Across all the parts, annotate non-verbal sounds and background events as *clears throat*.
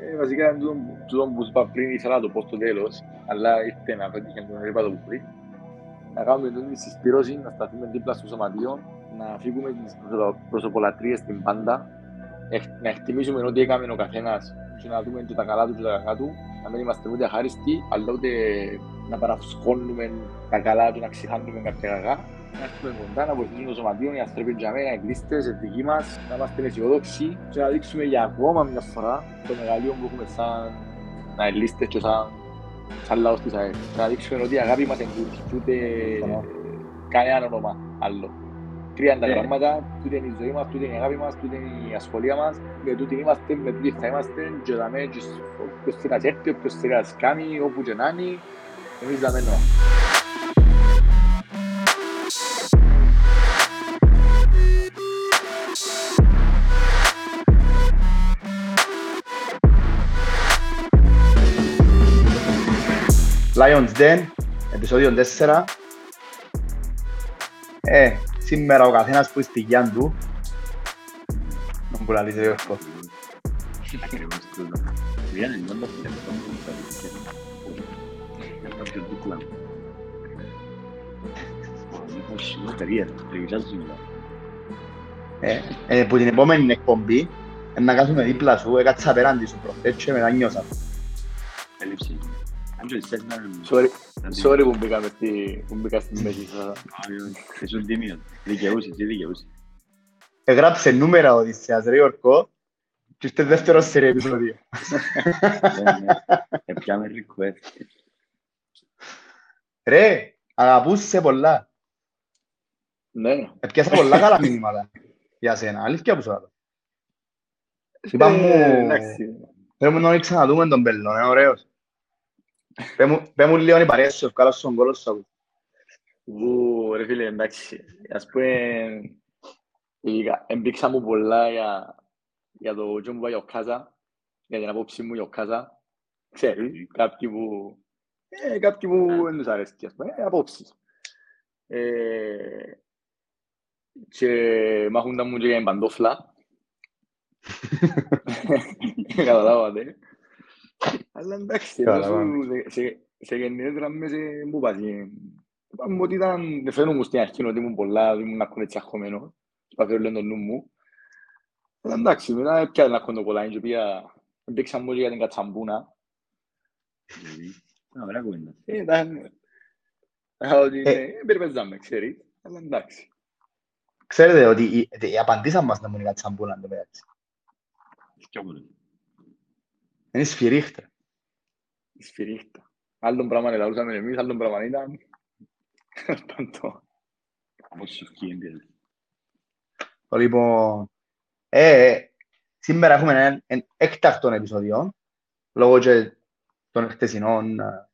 Ε, βασικά, τούτο που είπα πριν ήθελα να το πω στο τέλος, αλλά ήρθε να πέτυχε τον είπα το πριν. Να κάνουμε την συσπήρωση, να σταθούμε δίπλα στο σωματείο, να φύγουμε τις προσωπολατρίες στην πάντα, να εκτιμήσουμε ό,τι έκαμε ο καθένας και να δούμε και τα καλά του και τα κακά του, να μην είμαστε ούτε αχάριστοι, αλλά ούτε να παραφουσκώνουμε τα καλά του, να ξεχάνουμε κάποια κακά. Να έρθουμε κοντά, να βοηθήσουμε το σωματείο, οι αστρέποι για μένα, οι κλίστες, οι δικοί μας, να είμαστε αισιοδόξοι και να δείξουμε για ακόμα μια φορά το μεγαλείο που έχουμε σαν να ελίστες και σαν, σαν λαός της ΑΕΠ. Να δείξουμε ότι η αγάπη μας είναι τούτη και ούτε κανένα όνομα άλλο. Τρία τα γραμμάτα, τούτη είναι η ζωή μας, τούτη είναι η αγάπη μας, τούτη είναι η ασχολία μας, με τούτη είμαστε, με τούτη θα είμαστε και δαμε και όποιος θέλει να έρθει, όποιος θέλει να σκάμει, όπου και να είναι, εμείς δαμε νόημα. Lions Den, επεισόδιο 4. Ε, σήμερα ο καθένας που στη γιά του. Να μου πουλαλείς ρε Γιώργο. Ακριβώς τούτο. Βγαίνει πάντα Μήπως είναι περίεργο, πληγιάζω μετά. Ε, ε, που την επόμενη εκπομπή ε, να κάθουμε δίπλα σου, έκατσα απέναντι σου προχτές και μετά νιώσα. Έλειψη. Αν και εσείς να... Sorry, sorry που μπήκα, στη, που μπήκα στην μέση σας. Ήσουν τίμιος. Δικαιούσες, τι δικαιούσες. Έγραψε νούμερα ο Οδυσσέας ρε Γιώργο και είστε δεύτερο σε ρε επεισόδιο. Επιάμε request. Ρε, αγαπούς σε πολλά. Ναι. Επιάσα πολλά καλά μηνύματα για σένα, αλήθεια που σου λέω. Είπα μου, Ε, εντάξει. πρέπει να ξαναδούμε τον Πέλλον, είναι ωραίος. Πες μου- Πες μου λίγο η παρέα σου, ευκάλα στον κόλο σου. Ου, ρε φίλε, εντάξει. Ας πούμε, ειδικά, εμπήξα μου πολλά για, για το τζο μου πάει ο Κάζα, για την απόψη μου για ο Κάζα. Ξέρεις, κάποιοι που, ε, κάποιοι που δεν τους αρέσει, ας πούμε, ε, απόψεις. Ε, και μάχονταν μου και για την παντόφλα. Καταλάβατε. Αλλά εντάξει, ενώ Καταλαβαίνω. σου- σε- σε- σε γενναίες γραμμές ε, μου πάθει. Είπαμε ότι ήταν, δεν φαίνομαι στην αρχή ότι ήμουν πολλά, ότι ήμουν ακόμα έτσι αγχωμένο. Είπα φέρω λίγο το νου μου. Αλλά εντάξει, μετά έπιανε να κοντο κολλάει και πήγα, μπήξα μου για την κατσαμπούνα. Δηλαδή, είναι ωραία κουβέντα. Ε, ήταν, ε, ότι Ε. ε, περιπέζαμε, ξέρεις. Αλλά εντάξει. Ξέρετε ότι οι- οι απαντήσαν μας να μου είναι κάτι σαν πουλαν το μεταξύ. Πιο πολύ. Είναι σφυρίχτρα. Σφυρίχτα. Άλλον πράγμα ελαούσαμε εμείς, άλλον πράγμα ήταν. Παντό. Πώς σου βγει η εμπειρία. Λοιπόν, ε, ε, σήμερα έχουμε έναν έναν έκτακτο επεισόδιο, λόγω και των χτεσινών ε,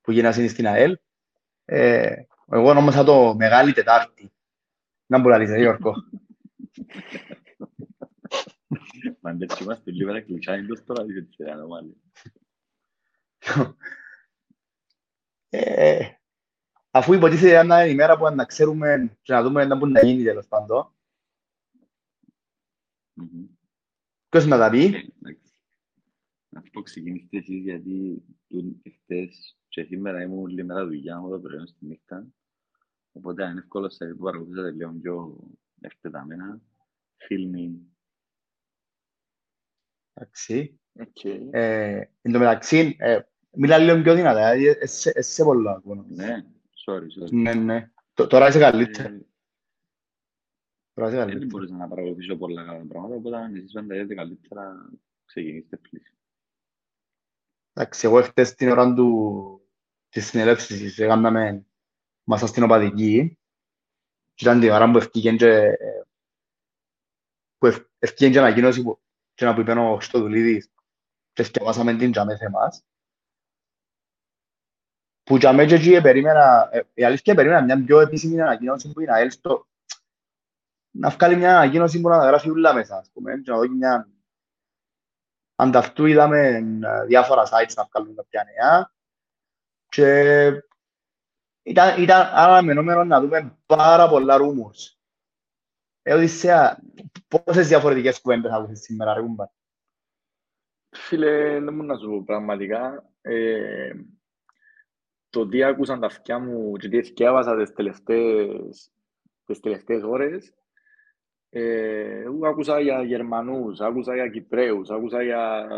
που γίνασαν στην ΑΕΛ. Ε, εγώ νόμιζα το Μεγάλη Τετάρτη. Να μου λαλείς, ρε Γιώργο. Μα αν έτσι είμαστε λίγο να κλεισάνε τόσο τώρα, δεν ξέρω αν μάλλον. Ε, αφού υποτίθεται να είναι η μέρα που να ξέρουμε και να δούμε να μπορεί να γίνει τέλος πάντων, Μμμ. ποιος να τα Ε, πει, εντάξει. Να σου πω ξεκινήστε εσείς γιατί τούν χτες και σήμερα ήμουν όλη μέρα δουλειά μου το πρωί στη νύχτα. Οπότε είναι εύκολο σε που παρακολουθήσατε λίγο πιο εκτεταμένα. Filming. εντάξει. Οκ. Ε, εν τω μεταξύ, ε, μιλά λίγο πιο δυνατά, δηλαδή εσύ σε πολλά ακούω. Ναι, sorry, sorry. Ναι, ναι. Τ- Τώρα είσαι καλύτερα. Ε, Τώρα είσαι Δεν καλύτερα. μπορούσα να παρακολουθήσω πολλά καλά πράγματα, οπότε αν εσείς φαντάζετε καλύτερα, ξεκινήστε please. Εντάξει, εγώ χτες την ώρα του, της συνελεύσης έκαναμε μέσα στην οπαδική και ήταν την ώρα που ευκήγεν και, ε, που ευ- ευκήγεν και ανακοίνωση που, και να που είπε ο Χριστοδουλίδης και σκευάσαμε την τζαμέ σε εμάς. Που τζαμέ και εκεί περίμενα, ε, η αλήθεια περίμενα μια πιο επίσημη ανακοίνωση που είναι ΑΕΛ στο, να βγάλει μια ανακοίνωση που να τα γράφει ούλα μέσα, ας πούμε, και να δώσει μια Ανταυτού είδαμε ε, διάφορα sites να βγάλουν κάποια νέα και ήταν, ήταν αναμενόμενο να δούμε πάρα πολλά rumors. Ε, Οδυσσέα, πόσες διαφορετικές κουβέντες άκουσες σήμερα, ρε κουμπάρ. Φίλε, δεν μπορώ να σου πω πραγματικά. Ε, το τι άκουσαν τα αυτιά μου και τι εθιάβασα τις τελευταίες, τις τελευταίες ώρες, ε, εγώ άκουσα για Γερμανούς, άκουσα για Κυπρέους, άκουσα για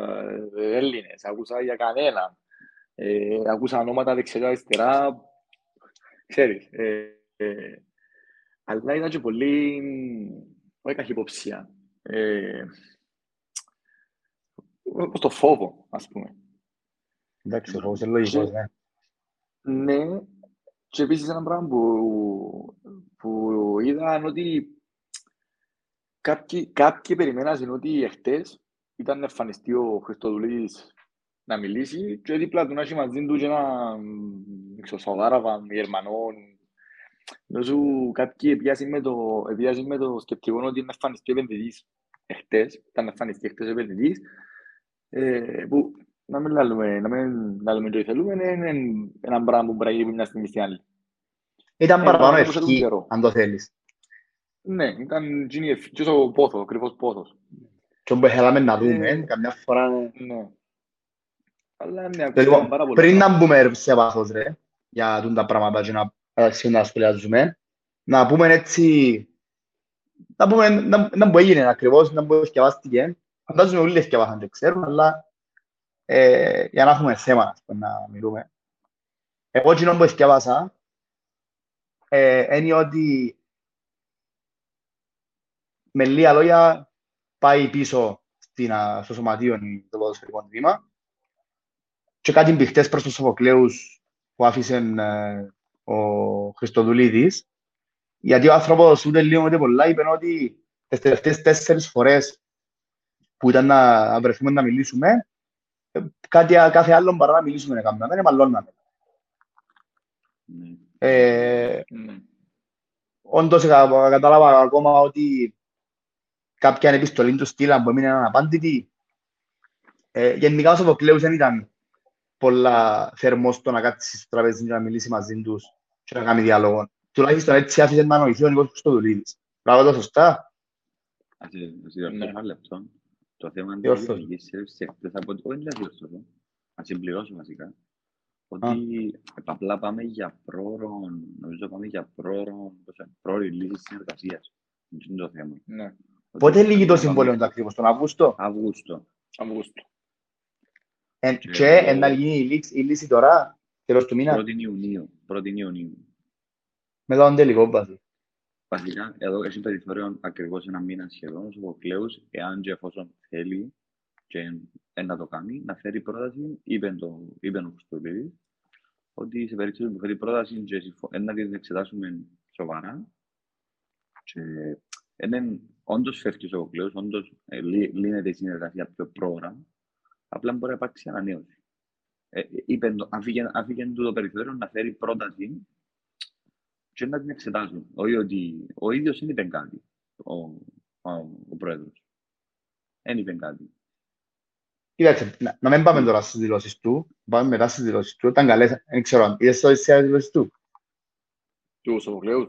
ε, Έλληνες, άκουσα για κανέναν. Ε, άκουσα ονόματα δεξιά-αριστερά, ξέρεις. Ε, ε, αλλά ήταν και πολύ, όχι καχυποψία. Ε, όπως το φόβο, ας πούμε. Εντάξει, ο φόβος είναι λογικός, ναι. Ναι, και επίσης ένα πράγμα που, που είδα είναι ότι κάποιοι, κάποιοι περιμέναν ότι εχθές ήταν να εμφανιστεί ο Χριστοδουλής να μιλήσει και δίπλα του να έχει μαζί του και ένα εξωσοδάραβα Γερμανών. Νομίζω κάποιοι επιάσουν με το, επιάσουν με το σκεπτικό ότι είναι να εμφανιστεί ο επενδυτής εχθές, ήταν να εμφανιστεί εχθές ο επενδυτής, ε, που να μην λάλλουμε, να μην λάλλουμε το θέλουμε, είναι ένα πράγμα που πρέπει να γίνει μια στιγμή στην άλλη. Ήταν Ε, παραπάνω πάνω σε τον ευχή, καιρό. αν το θέλεις. Ναι, ήταν γίνει ευ- και ο πόθος, ο κρυφός πόθος. Και όπου θέλαμε να δούμε, Ε, καμιά φορά... Ναι. Αλλά ναι, Λοιπόν, ακούστηκαν πάρα πολλά πριν να πράγματα. μπούμε σε βάθος, ρε, για τούν τα πράγματα και να αρχίσουμε να σχολιάζουμε, να πούμε έτσι, να πούμε να, να που έγινε ακριβώς, να που σκευάστηκε. Φαντάζομαι όλοι σκευάσαν και ξέρουν, αλλά ε, για να έχουμε θέμα ας πούμε, να μιλούμε. Εγώ εκείνο που σκευάσα ε, είναι ότι με λίγα λόγια πάει πίσω στην, α, στο σωματείο το ποδοσφαιρικό τμήμα και κάτι μπηχτές προς τους Σοφοκλέους που άφησε ε, ο Χριστοδουλίδης γιατί ο άνθρωπος ούτε λίγο ούτε πολλά είπε ότι τις τελευταίες τέσσερις φορές που ήταν να, να βρεθούμε να μιλήσουμε ε, κάτι κάθε άλλο παρά να μιλήσουμε έκαμε, δεν μαλώναμε. Ναι. Ε, Ναι. όντως κα- κατάλαβα ακόμα ότι κάποια επιστολή του στείλαν που έμεινε αναπάντητη. Ε, γενικά ο Σοφοκλέους δεν ήταν πολλά θερμός στο να κάτσεις στο τραπέζι και να μιλήσεις μαζί τους και να κάνει διάλογο. Τουλάχιστον έτσι άφησε να νοηθεί ο Νίκος Χριστοδουλίδης. Πράγματα σωστά. Ας σε- ας σε διορθώσω Ναι. ένα λεπτό. Το θέμα είναι Διόρθωσε. ότι η γενική συνέλευση εκτός από ότι... Όχι, δεν θα διορθώσω. Να συμπληρώσω βασικά. Ότι απλά πάμε για πρόωρο, νομίζω πάμε για πρόωρο, πώς είναι, πρόωρη λύση συνεργασίας. Αυτό είναι το θέμα. Ναι. Ότι Πότε λύγει το πάμε- συμβόλαιο του ακριβώς, τον Αύγουστο; Αύγουστο. Αυγούστου. Ε, Και Και εγώ- ε, να γίνει η λήξη, η λύση τώρα, τέλος του μήνα, 1η Ιουνίου. 1η Ιουνίου. μετά τον τελικό βάση. Βασικά, εδώ έχει περιθώριο ακριβώς ένα μήνα σχεδόν ο Κλέους, εάν και εφόσον θέλει και ε, να το κάνει, να φέρει πρόταση, είπε, το, είπε ο Χριστοδουλίδης, ότι σε περίπτωση που φέρει πρόταση και συμφω- ε, να την εξετάσουμε σοβαρά και ε, ναι, όντως φεύγει ο Κλέους, όντως ε, λύ- λύνεται η συνεργασία πιο πρόωρα, απλά μπορεί να υπάρξει ανανέωση. Ε, ε, είπε, το- αφήγε, αφήγε του το περιθώριο να φέρει πρόταση και να την εξετάσουν. Όχι ότι ο ίδιος δεν είπε κάτι, ο, ο, ο πρόεδρος. Δεν είπε κάτι. Κοίταξε, να, να μην πάμε τώρα στις δηλώσεις του, πάμε μετά στις δηλώσεις του. Ήταν καλές, δεν ξέρω αν είδες το στις δηλώσεις του. Τους Σοφοκλέους;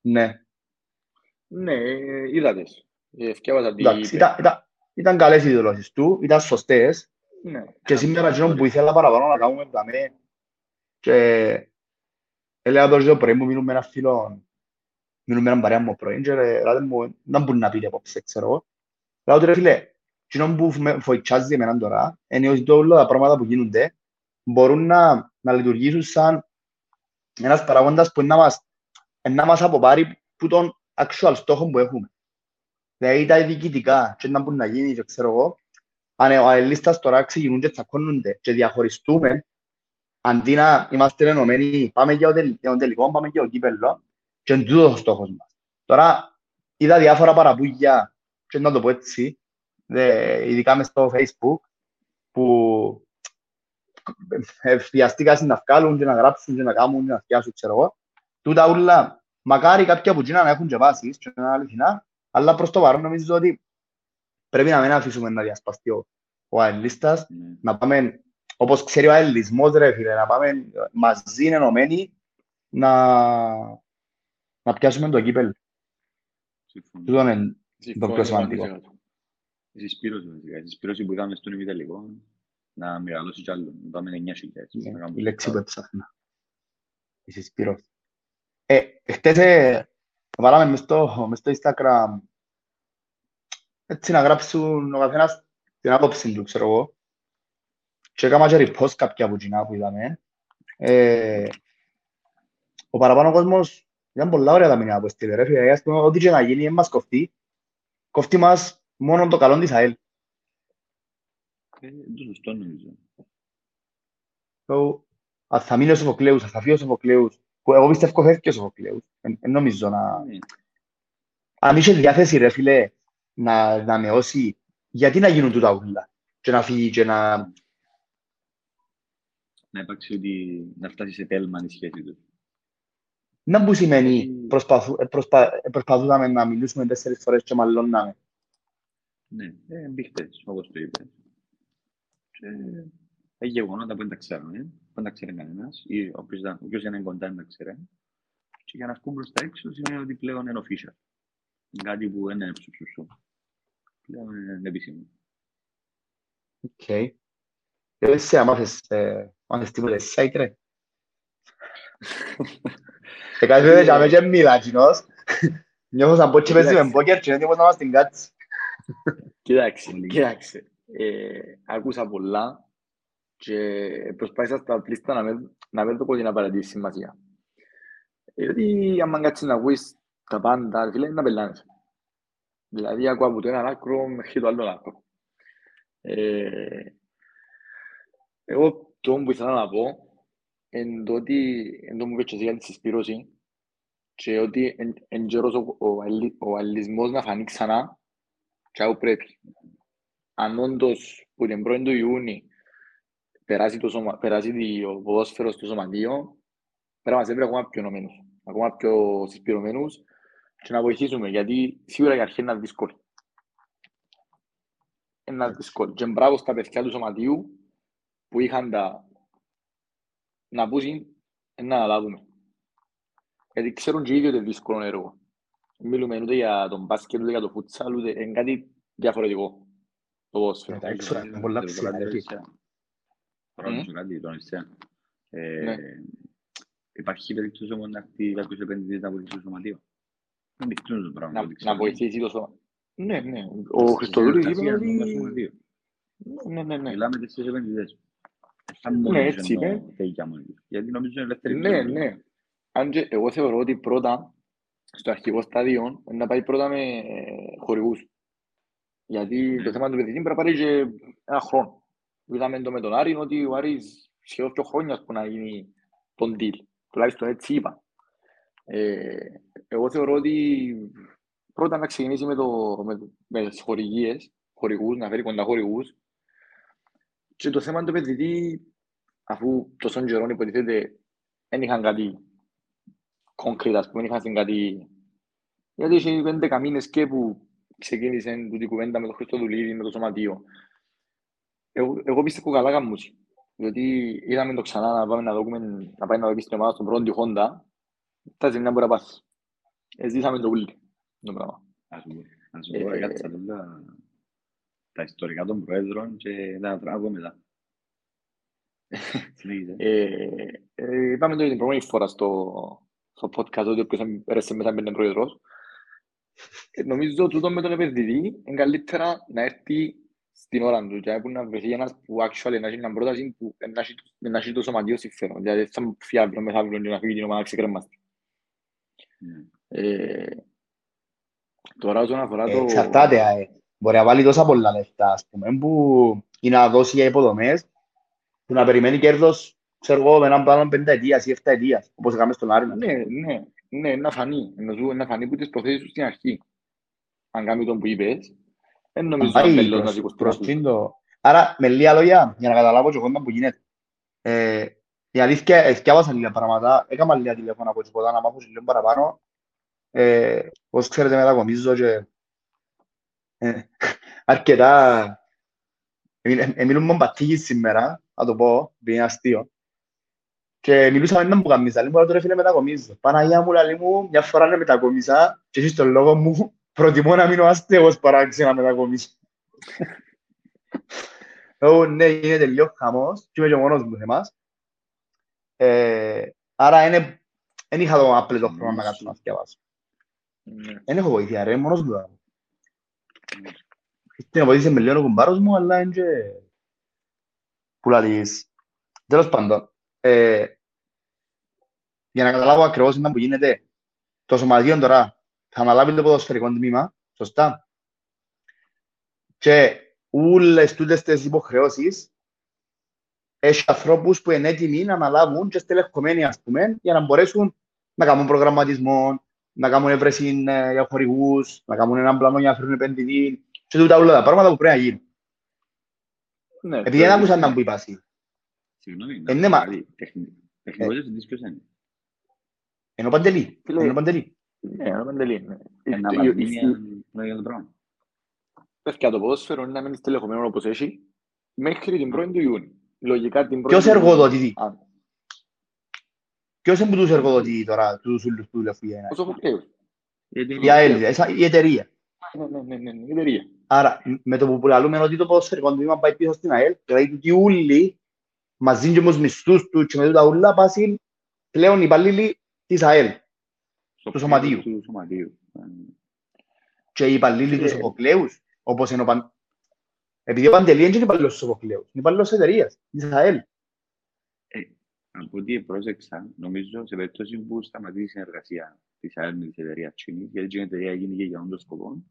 Ναι, Ναι, ε, είδα τις. Ε, Ευκαιάβασα τι εντάξει, είπε. ήταν, ήταν, ήταν καλές οι δηλώσεις του, ήταν σωστές Ναι. και σήμερα εκείνο που ήθελα παραπάνω να κάνουμε δαμέ και έλεγα τώρα το πρωί μου μιλούμε με ένα φίλο, μιλούμε με έναν παρέα μου πρωί και ρε, ράτε μου, να μπορεί να πείτε απόψε, ξέρω εγώ. Λέω του ρε φίλε, εκείνο που με φοητσάζει εμένα τώρα είναι ότι όλα τα πράγματα που γίνονται μπορούν να, να λειτουργήσουν σαν ένας παραγόντας που να μας, να μας αποπάρει που τον actual στόχο που έχουμε. Δηλαδή τα διοικητικά και να μπορούν να γίνει και ξέρω εγώ, αν ο αελίστας τώρα ξεκινούν και τσακώνονται και διαχωριστούμε, αντί να είμαστε ενωμένοι, πάμε για το τελ- για το τελικό, πάμε για το κύπελλο, και είναι τούτος ο στόχος μας. Τώρα, είδα διάφορα παραπούγια, και να το πω έτσι, δε, ειδικά μες στο Facebook, που ε, βιαστήκαν να βγάλουν και να γράψουν και να κάνουν και να φτιάσουν, ξέρω εγώ. Τούτα ούλα, μακάρι κάποια που γίνανε να έχουν και βάσεις και να είναι αληθινά, αλλά προς το παρόν νομίζω ότι πρέπει να μην αφήσουμε να διασπαστεί ο, ο αελίστας, Ναι. να πάμε, όπως ξέρει ο αελισμός ρε φίλε, να πάμε μαζί ενωμένοι να, να πιάσουμε το κύπελ. Συμφωνώ. Τούτο είναι το πιο Συμφωνώ σημαντικό. 100%. Η συσπήρωση βασικά. Η συσπήρωση που είχαμε στον ημιτελικό να μεγαλώσει κι άλλο. Να πάμε 9 χιλιάδες. Ναι, Να κάνουμε η λέξη που κάτι. έψαχνα. Η συσπήρωση. Ε, χτες ε, βάλαμε μες στο, μες στο Instagram έτσι να γράψουν ο καθένας την άποψη του, ξέρω εγώ. Και έκανα και repost κάποια από εκείνα που είδαμε. Ε, ο παραπάνω κόσμος ήταν πολλά ωραία τα μηνύματα που έστειλε. Ρε φίλε, ας πούμε, ό,τι και να γίνει, δεν μας κοφτεί. Κοφτεί μας μόνο το καλό της ΑΕΛ. Ε, είναι το σωστό νομίζω. So, αν θα μείνει ο Σοφοκλέους, αν θα φύγει ο Σοφοκλέους, που εγώ πιστεύω φεύγει ο Σοφοκλέους, δεν δεν νομίζω να... Ναι. Αν είχε διάθεση ρε φίλε να, να μειώσει, γιατί να γίνουν τούτα ούλα; Και να φύγει και να... Να υπάρξει ότι να φτάσει σε τέλμα η σχέση τους. Να που σημαίνει Γιατί- προσπαθού, ε, προσπα, ε, προσπαθούσαμε να μιλήσουμε τέσσερις φορές και μαλλώναμε. Ναι, ε, μπήχτες, όπως το είπες. Και ε, γεγονότα που δεν τα ξέρουμε, που δεν τα ξέρει κανένας, ή όποιος, ήταν- όποιος δεν είναι κοντά δεν τα ξέρει. Και για να βγουν προς τα έξω σημαίνει ότι πλέον είναι official. Είναι κάτι που δεν είναι ψουψουσού. Πλέον είναι επίσημο. Οκ. Ε, εσύ αμάθες, ε, μάθες τίποτε site ρε. Και κάτι δεν έκαμε και μίλα κοινός. Νιώθω σαν πότσι παίζεις με μπόκερ και δεν τίποτα να μας την κάτσει. Κοιτάξτε, Πολύ. κοιτάξτε. Ε, άκουσα πολλά και προσπάθησα στα πλήστα να με, να με το πω να παρατήσει σημασία. Γιατί άμα κάτσεις να ακούεις τα πάντα, φίλε, είναι να πελάνεσαι. Δηλαδή, ακούω από το ένα άκρο μέχρι το άλλο άκρο. Ε, εγώ το που ήθελα να πω είναι το ότι εν το μου πέτσε για τη συσπήρωση και ότι εν, εν καιρός ο, ο, αλλη- ο αλληλισμός να φανεί ξανά και όπου πρέπει. Αν όντως που την 1η του Ιούνιου περάσει το, σωμα, περάσει το ποδόσφαιρος στο σωματείο, πρέπει να μας έβρει ακόμα πιο ενωμένους, ακόμα πιο συσπηρωμένους και να βοηθήσουμε, γιατί σίγουρα η αρχή είναι δύσκολη. Είναι δύσκολη. Και μπράβο στα παιδιά του σωματείου που είχαν τα να πούσουν να αναλάβουμε. Γιατί ξέρουν και οι ίδιοι ότι είναι δύσκολο έργο. Μιλούμε ούτε για τον μπάσκετ, ούτε για το φουτσάλ, ούτε είναι κάτι διαφορετικό. Το ποδόσφαιρο. Τα έξω είναι πολλά ψηλά, έτσι. Θα ρωτήσω κάτι, τον Ισέα. Ε, Ναι. Υπάρχει περίπτωση όμως να έρθει κάποιος επενδυτής να βοηθήσει το σωματείο. Δεν δείχνουν το πράγμα. Να, ότι να ξέρω. βοηθήσει το σώμα. Ναι, ναι. Ο Στη Χριστοδούλης είπε συνεργασία ότι... με το σωματείο. Ναι, ναι, ναι. Μιλάμε με τις επενδυτές. Θα Ναι, μόνο έτσι εννοώ είπε. τέτοια μόνοι τους. Γιατί νομίζω είναι ελεύθερη Ναι, επιλογή. ναι. Αν και εγώ θεωρώ ότι πρώτα, στο αρχικό στάδιο, να πάει πρώτα με ε, χορηγούς. Γιατί Ναι. το θέμα του παιδιού πρέπει να πάρει και ένα χρόνο. Είδαμε το με τον Άρη ότι ο Άρης σχεδόν δύο χρόνια που να γίνει τον deal. Τουλάχιστον έτσι είπα. Ε, εγώ θεωρώ ότι πρώτα να ξεκινήσει με, το, με, με τις χορηγίες, χορηγούς, να φέρει κοντά χορηγούς. Και το θέμα του παιδιού, αφού τόσον καιρό υποτίθεται δεν είχαν κάτι concrete, ας πούμε, δεν είχαν κάτι... Γιατί είχε πέντε μήνες και που ξεκίνησε τούτη κουβέντα με τον Χριστοδουλίδη, με το σωματείο. Εγώ, εγώ πιστεύω καλά καμπούση. Διότι είδαμε το ξανά να πάμε να δούμε, να πάει να δει στην ομάδα στον πρώτο τη Honda. Τα ζημιά μπορεί να πας. Εζήσαμε το ούλι, το πράγμα. Ας πω, ας πω, Ε, έκατσα όλα τα ιστορικά των προέδρων και τα τράβω μετά. *laughs* Συνέχιζε. Ε, ε, είπαμε το την προηγούμενη φορά στο, στο podcast ότι όποιος έρεσε μέσα μπαίνει πρόεδρος. Ε, νομίζω τούτο με τον επενδυτή είναι καλύτερα να έρθει στην ώρα του και να βρεθεί ένας που actually να έχει μια πρόταση που να έχει- να έχει το σωματείο συμφέρον. Δηλαδή θα μου φύγει αύριο μεθαύριο και να φύγει την ομάδα ξεκρέμαστη. Ναι. Ε, τώρα όσον αφορά Ε, το... Εξαρτάται, ε. Μπορεί να βάλει τόσα πολλά λεφτά, ας πούμε, που είναι να δώσει για υποδομές, που να περιμένει κέρδος, ξέρω εγώ, με έναν πλάνο πενταετίας ή εφταετίας, όπως έκαμε στον Άρη. Ναι, ναι, ναι, να φανεί. Νομίζω να φανεί που τις προθέσεις του στην αρχή. Αν κάνει τον που είπες, δεν νομίζω Πάει να μπελώς να προς- σηκωστεί προς τους. τιν το- Άρα, με λίγα λόγια, για να καταλάβω και εγώ τι που γίνεται. Ε, η αλήθεια, εθιάβασα λίγα πράγματα, έκανα λίγα τηλέφωνα από τίποτα, να μάθω και λίγο παραπάνω. Ε, όπως ξέρετε, μετακομίζω και ε, *laughs* αρκετά... Εμεί- Εμίλουν μόνο πατήγης σήμερα, να το πω, επειδή είναι αστείο. Και μιλούσα με έναν που καμίσα, λέει μου, τώρα φίλε μετακομίζω. Παναγιά μου, λέει μου, μια φορά να μετακομίσα και εσείς τον λόγο μου προτιμώ να μείνω αστέγος παρά να μετακομίσω. Ω, ναι, γίνεται λίγο χαμός και είμαι και μόνος μου σε εμάς. Ε, άρα είναι, δεν είχα το απλό χρόνο να κάτσω να διαβάσω. Ναι. Δεν έχω βοήθεια ρε, μόνος μου το κάνω. Την βοήθησε με λίγο ο κουμπάρος μου, αλλά είναι και... Που λαλείς. Τέλος πάντων, ε, για να καταλάβω ακριβώς τι που γίνεται, το σωματείο τώρα θα αναλάβει το ποδοσφαιρικό τμήμα, σωστά. Και όλες τούτες τις υποχρεώσεις έχει ανθρώπους που είναι έτοιμοι να αναλάβουν και στελεχωμένοι, ας πούμε, για να μπορέσουν να κάνουν προγραμματισμό, να κάνουν έβρεση ε, για χορηγούς, να κάνουν έναν πλάνο για να φέρουν επενδυτή και τούτα όλα τα πράγματα που πρέπει να γίνουν. Ναι, Επειδή δεν άκουσαν να μου είπα εσύ. Συγγνώμη, Ε, ναι, μα- δηλαδή, τεχνι- τεχνικός διευθυντής ποιος είναι. Ενώ Παντελή. Φίλε, Ενώ Παντελή. Ναι, ένα παντελή. ναι. Ε, να Η- βάλει η- μια- η- να γίνει το πράγμα. Παιδιά, το ποδόσφαιρο είναι να μείνει στελεχωμένο όπως έχει μέχρι την 1η του Ιούνιου. Λογικά την 1η Ποιος του Ιούνιου- εργοδοτητή; Α, Ποιος είναι που τους εργοδοτεί τώρα, τους ούλους που δουλεύουν. ο Σοφοκλέος. Γιατί Η ΑΕΛ, εσά- η εταιρεία. Ναι, ναι, ναι, ναι, ναι, η εταιρεία. Άρα, με το που λαλούμε ότι το ποδοσφαιρικό τμήμα πάει πίσω στην ΑΕΛ, δηλαδή ότι όλοι μαζί και με τους μισθούς του και με τούτα ούλα πάσουν πλέον υπαλλήλοι της ΑΕΛ στο του σωματείου. πλαίσιο Του σωματείου. Ε, και οι υπαλλήλοι του Ε. Σοφοκλέους, όπως είναι ο Παν... Επειδή ο Παντελή είναι υπαλλήλος του Σοφοκλέους, είναι υπαλλήλος της εταιρείας, της ΑΕΛ. Από ό,τι πρόσεξα, νομίζω σε περίπτωση που σταματήσει η συνεργασία της ΑΕΛ με τη εταιρεία Τσίνη, γιατί η εταιρεία έγινε για όντως σκοπό,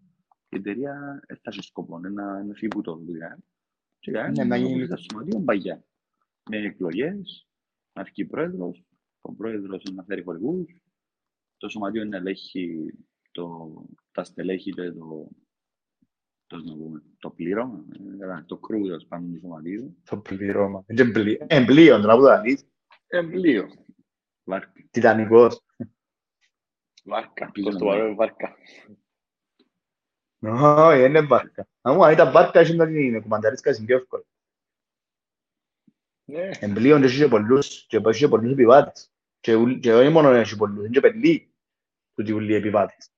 η εταιρεία έφτασε σκοπό να, να φύγει από το δουλειά. Και η ΑΕΛ Ναι, να γίνει- γίνει τα σωματείο παγιά. Με εκλογές, να βγει πρόεδρος, ο πρόεδρος να φέρει χορηγούς, το σωματείο να ελέγχει το, τα στελέχη και το, το, να πούμε, το πλήρωμα, ε, το κρού τέλος πάντων του σωματείου. Το πληρώμα. Είναι πλη- είναι πλοίο, τώρα που το λαλείς. Εμπλίο. Βάρκα. Τιτανικός. Βάρκα. Ελπίζω Πώς να το μην. παρόν βάρκα. Όχι, είναι βάρκα. Αν αν ήταν βάρκα, είχε να την κουμανταρίσκα είναι πιο εύκολο. Ναι. Εν πλοίο και είχε πολλούς, και είχε πολλούς επιβάτες. Και ουλ- και όχι μόνο έχει πολλούς, είναι και πελοί του τι ουλοί επιβάτες.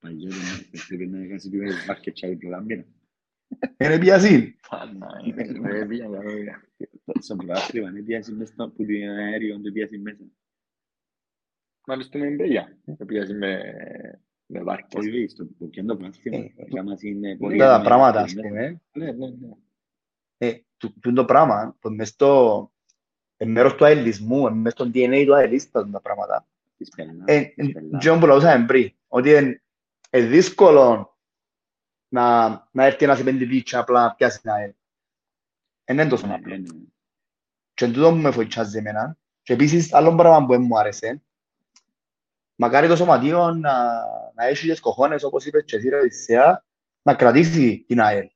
Παγιά δεν πρέπει να κάνεις επιμέρους μάρκετ και άλλη πλάμπινα. Είναι πιασίν. Πάντα. είναι, ρε, πήγα για λόγια. Στο πρωτάθλημα είναι πιάσει μέσα στο- που την αέριο δεν πιάσει μέσα. Μάλιστα με μπέγια. Πήγαζε με, με βάρκες. Όχι, στο που και το πρωτάθλημα. Ε, Για μας είναι πολύ... Τούτα τα είναι πράγματα, μέσα. ας πούμε, Ναι, ναι, ναι. ε, του- τούτο το πράγμα, που μες στο εν μέρος του αελισμού, εν μες στο DNA του αελίστα τα πράγματα. Της πελάς, Ε, της ε, πελάς. και που λαούσαμε πριν, ότι είναι ε, δύσκολο να, να έρθει ένας επενδυτής και απλά να πιάσει την ΑΕΛ. Είναι δεν τόσο Ναι, απλό. ναι, ναι. Και τούτο που με φοητσάζει εμένα. Και επίσης άλλο πράγμα που δεν μου άρεσε, μακάρι το σωματείο να, να έχει τις κοχώνες, όπως είπες και εσύ ρε Οδυσσέα, να κρατήσει την ΑΕΛ.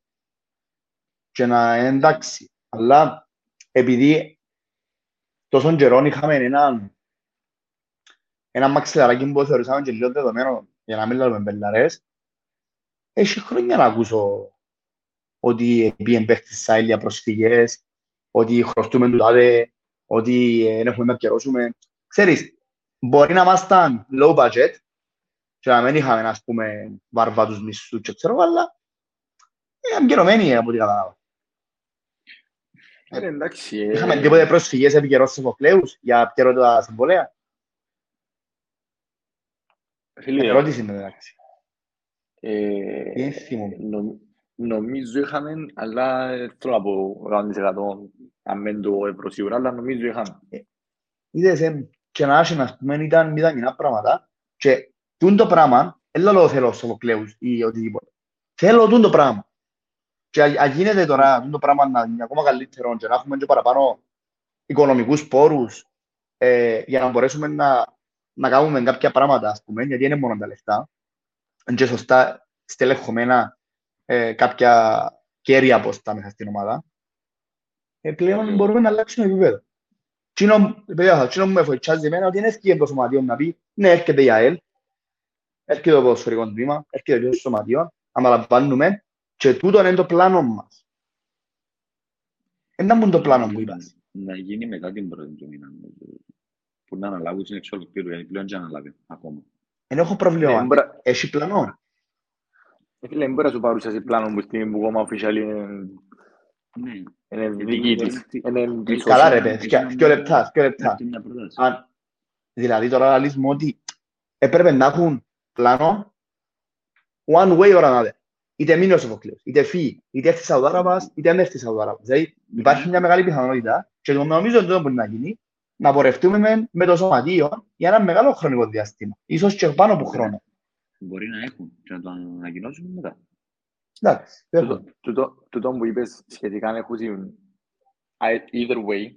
Και να είναι εντάξει. Αλλά επειδή τόσον καιρόν είχαμε έναν ένα μαξιλαράκι που θεωρούσαμε και λίγο δεδομένο, για να μην λέμε μπελαρές, έχει χρόνια να ακούσω ότι πήγαινε παίχτης της ΑΕΛ για προσφυγές, ότι χρωστούμε του τάδε, ότι δεν έχουμε να καιρώσουμε. Ξέρεις, μπορεί να ήμασταν low budget και να μην είχαμε, ας πούμε, βαρβάτους μισθούς και ξέρω, αλλά ήταν καιρωμένοι από ό,τι κατάλαβα. Ε, εντάξει. ε, Είχαμε τίποτε προσφυγές επί καιρός Σοφοκλέους για τα συμβολέα. Φίλε, Ερώτηση είναι εντάξει. ε, Δεν θυμούμαι. νομ- Νομίζω είχαμε, αλλά δεν θέλω να πω 100% αν δεν το ευρώ σίγουρα, αλλά νομίζω είχαμε. Είδες, ε, και να έχει, ας πούμε, ήταν μηδαμινά πράγματα και τούν το πράγμα, δεν λέω θέλω Σοφοκλέους ή οτιδήποτε. Θέλω τούν το πράγμα. Και α- αν γίνεται τώρα τούν το πράγμα να είναι ακόμα καλύτερο και να έχουμε και παραπάνω οικονομικούς πόρους ε, για να μπορέσουμε να, να κάνουμε κάποια πράγματα, ας πούμε, γιατί είναι μόνο τα λεφτά. Είναι και σωστά στελεχωμένα ε, κάποια κέρια πόστα μέσα στην ομάδα. Ε, πλέον Mm. μπορούμε να αλλάξουμε επίπεδο. Τσίνο, παιδιά, τσίνο που με φοητσάζει εμένα ότι είναι ευκαιρία το σωματείο να πει ναι, έρχεται η ΑΕΛ, έρχεται το ποδοσφαιρικό τμήμα, έρχεται το σωματείο, αναλαμβάνουμε και τούτο είναι το πλάνο μας. Είναι μόνο το πλάνο που είπας. Να γίνει μετά την πρώτη του μήνα. Νομίζω. Που να αναλάβουν στην εξ ολοκλήρου, γιατί πλέον δεν αναλάβει ακόμα. Δεν έχω Ναι, πρόβλημα. μπρα- Έχει πλανό. Ε, Φίλε, δεν μπορεί να σου παρουσιάσει πλάνο που στην που ακόμα official είναι Ναι. είναι Γιατί δική της. μπορεί- Είναι πίσω. Καλά ρε σου. παιδί, δυο- δυο λεπτά, δυο λεπτά. Αυτή είναι μια πρόταση. Αν, δηλαδή τώρα λες μου ότι έπρεπε να έχουν πλάνο one way or another. Είτε μείνει ο Σοφοκλέος, είτε φύγει, είτε έρθει Σαουδάραβας, είτε αν έρθει Σαουδάραβας. Δηλαδή υπάρχει μια μεγάλη πιθανότητα και το νομίζω ότι δεν μπορεί να γίνει να πορευτούμε με, με το σωματείο για ένα μεγάλο χρονικό διάστημα. Ίσως και πάνω από χρόνο. Μπορεί να έχουν και να το ανακοινώσουν μετά. Εντάξει, δεν Τούτο- τούτο- Τούτο που είπες σχετικά αν έχουν συν- I- either way,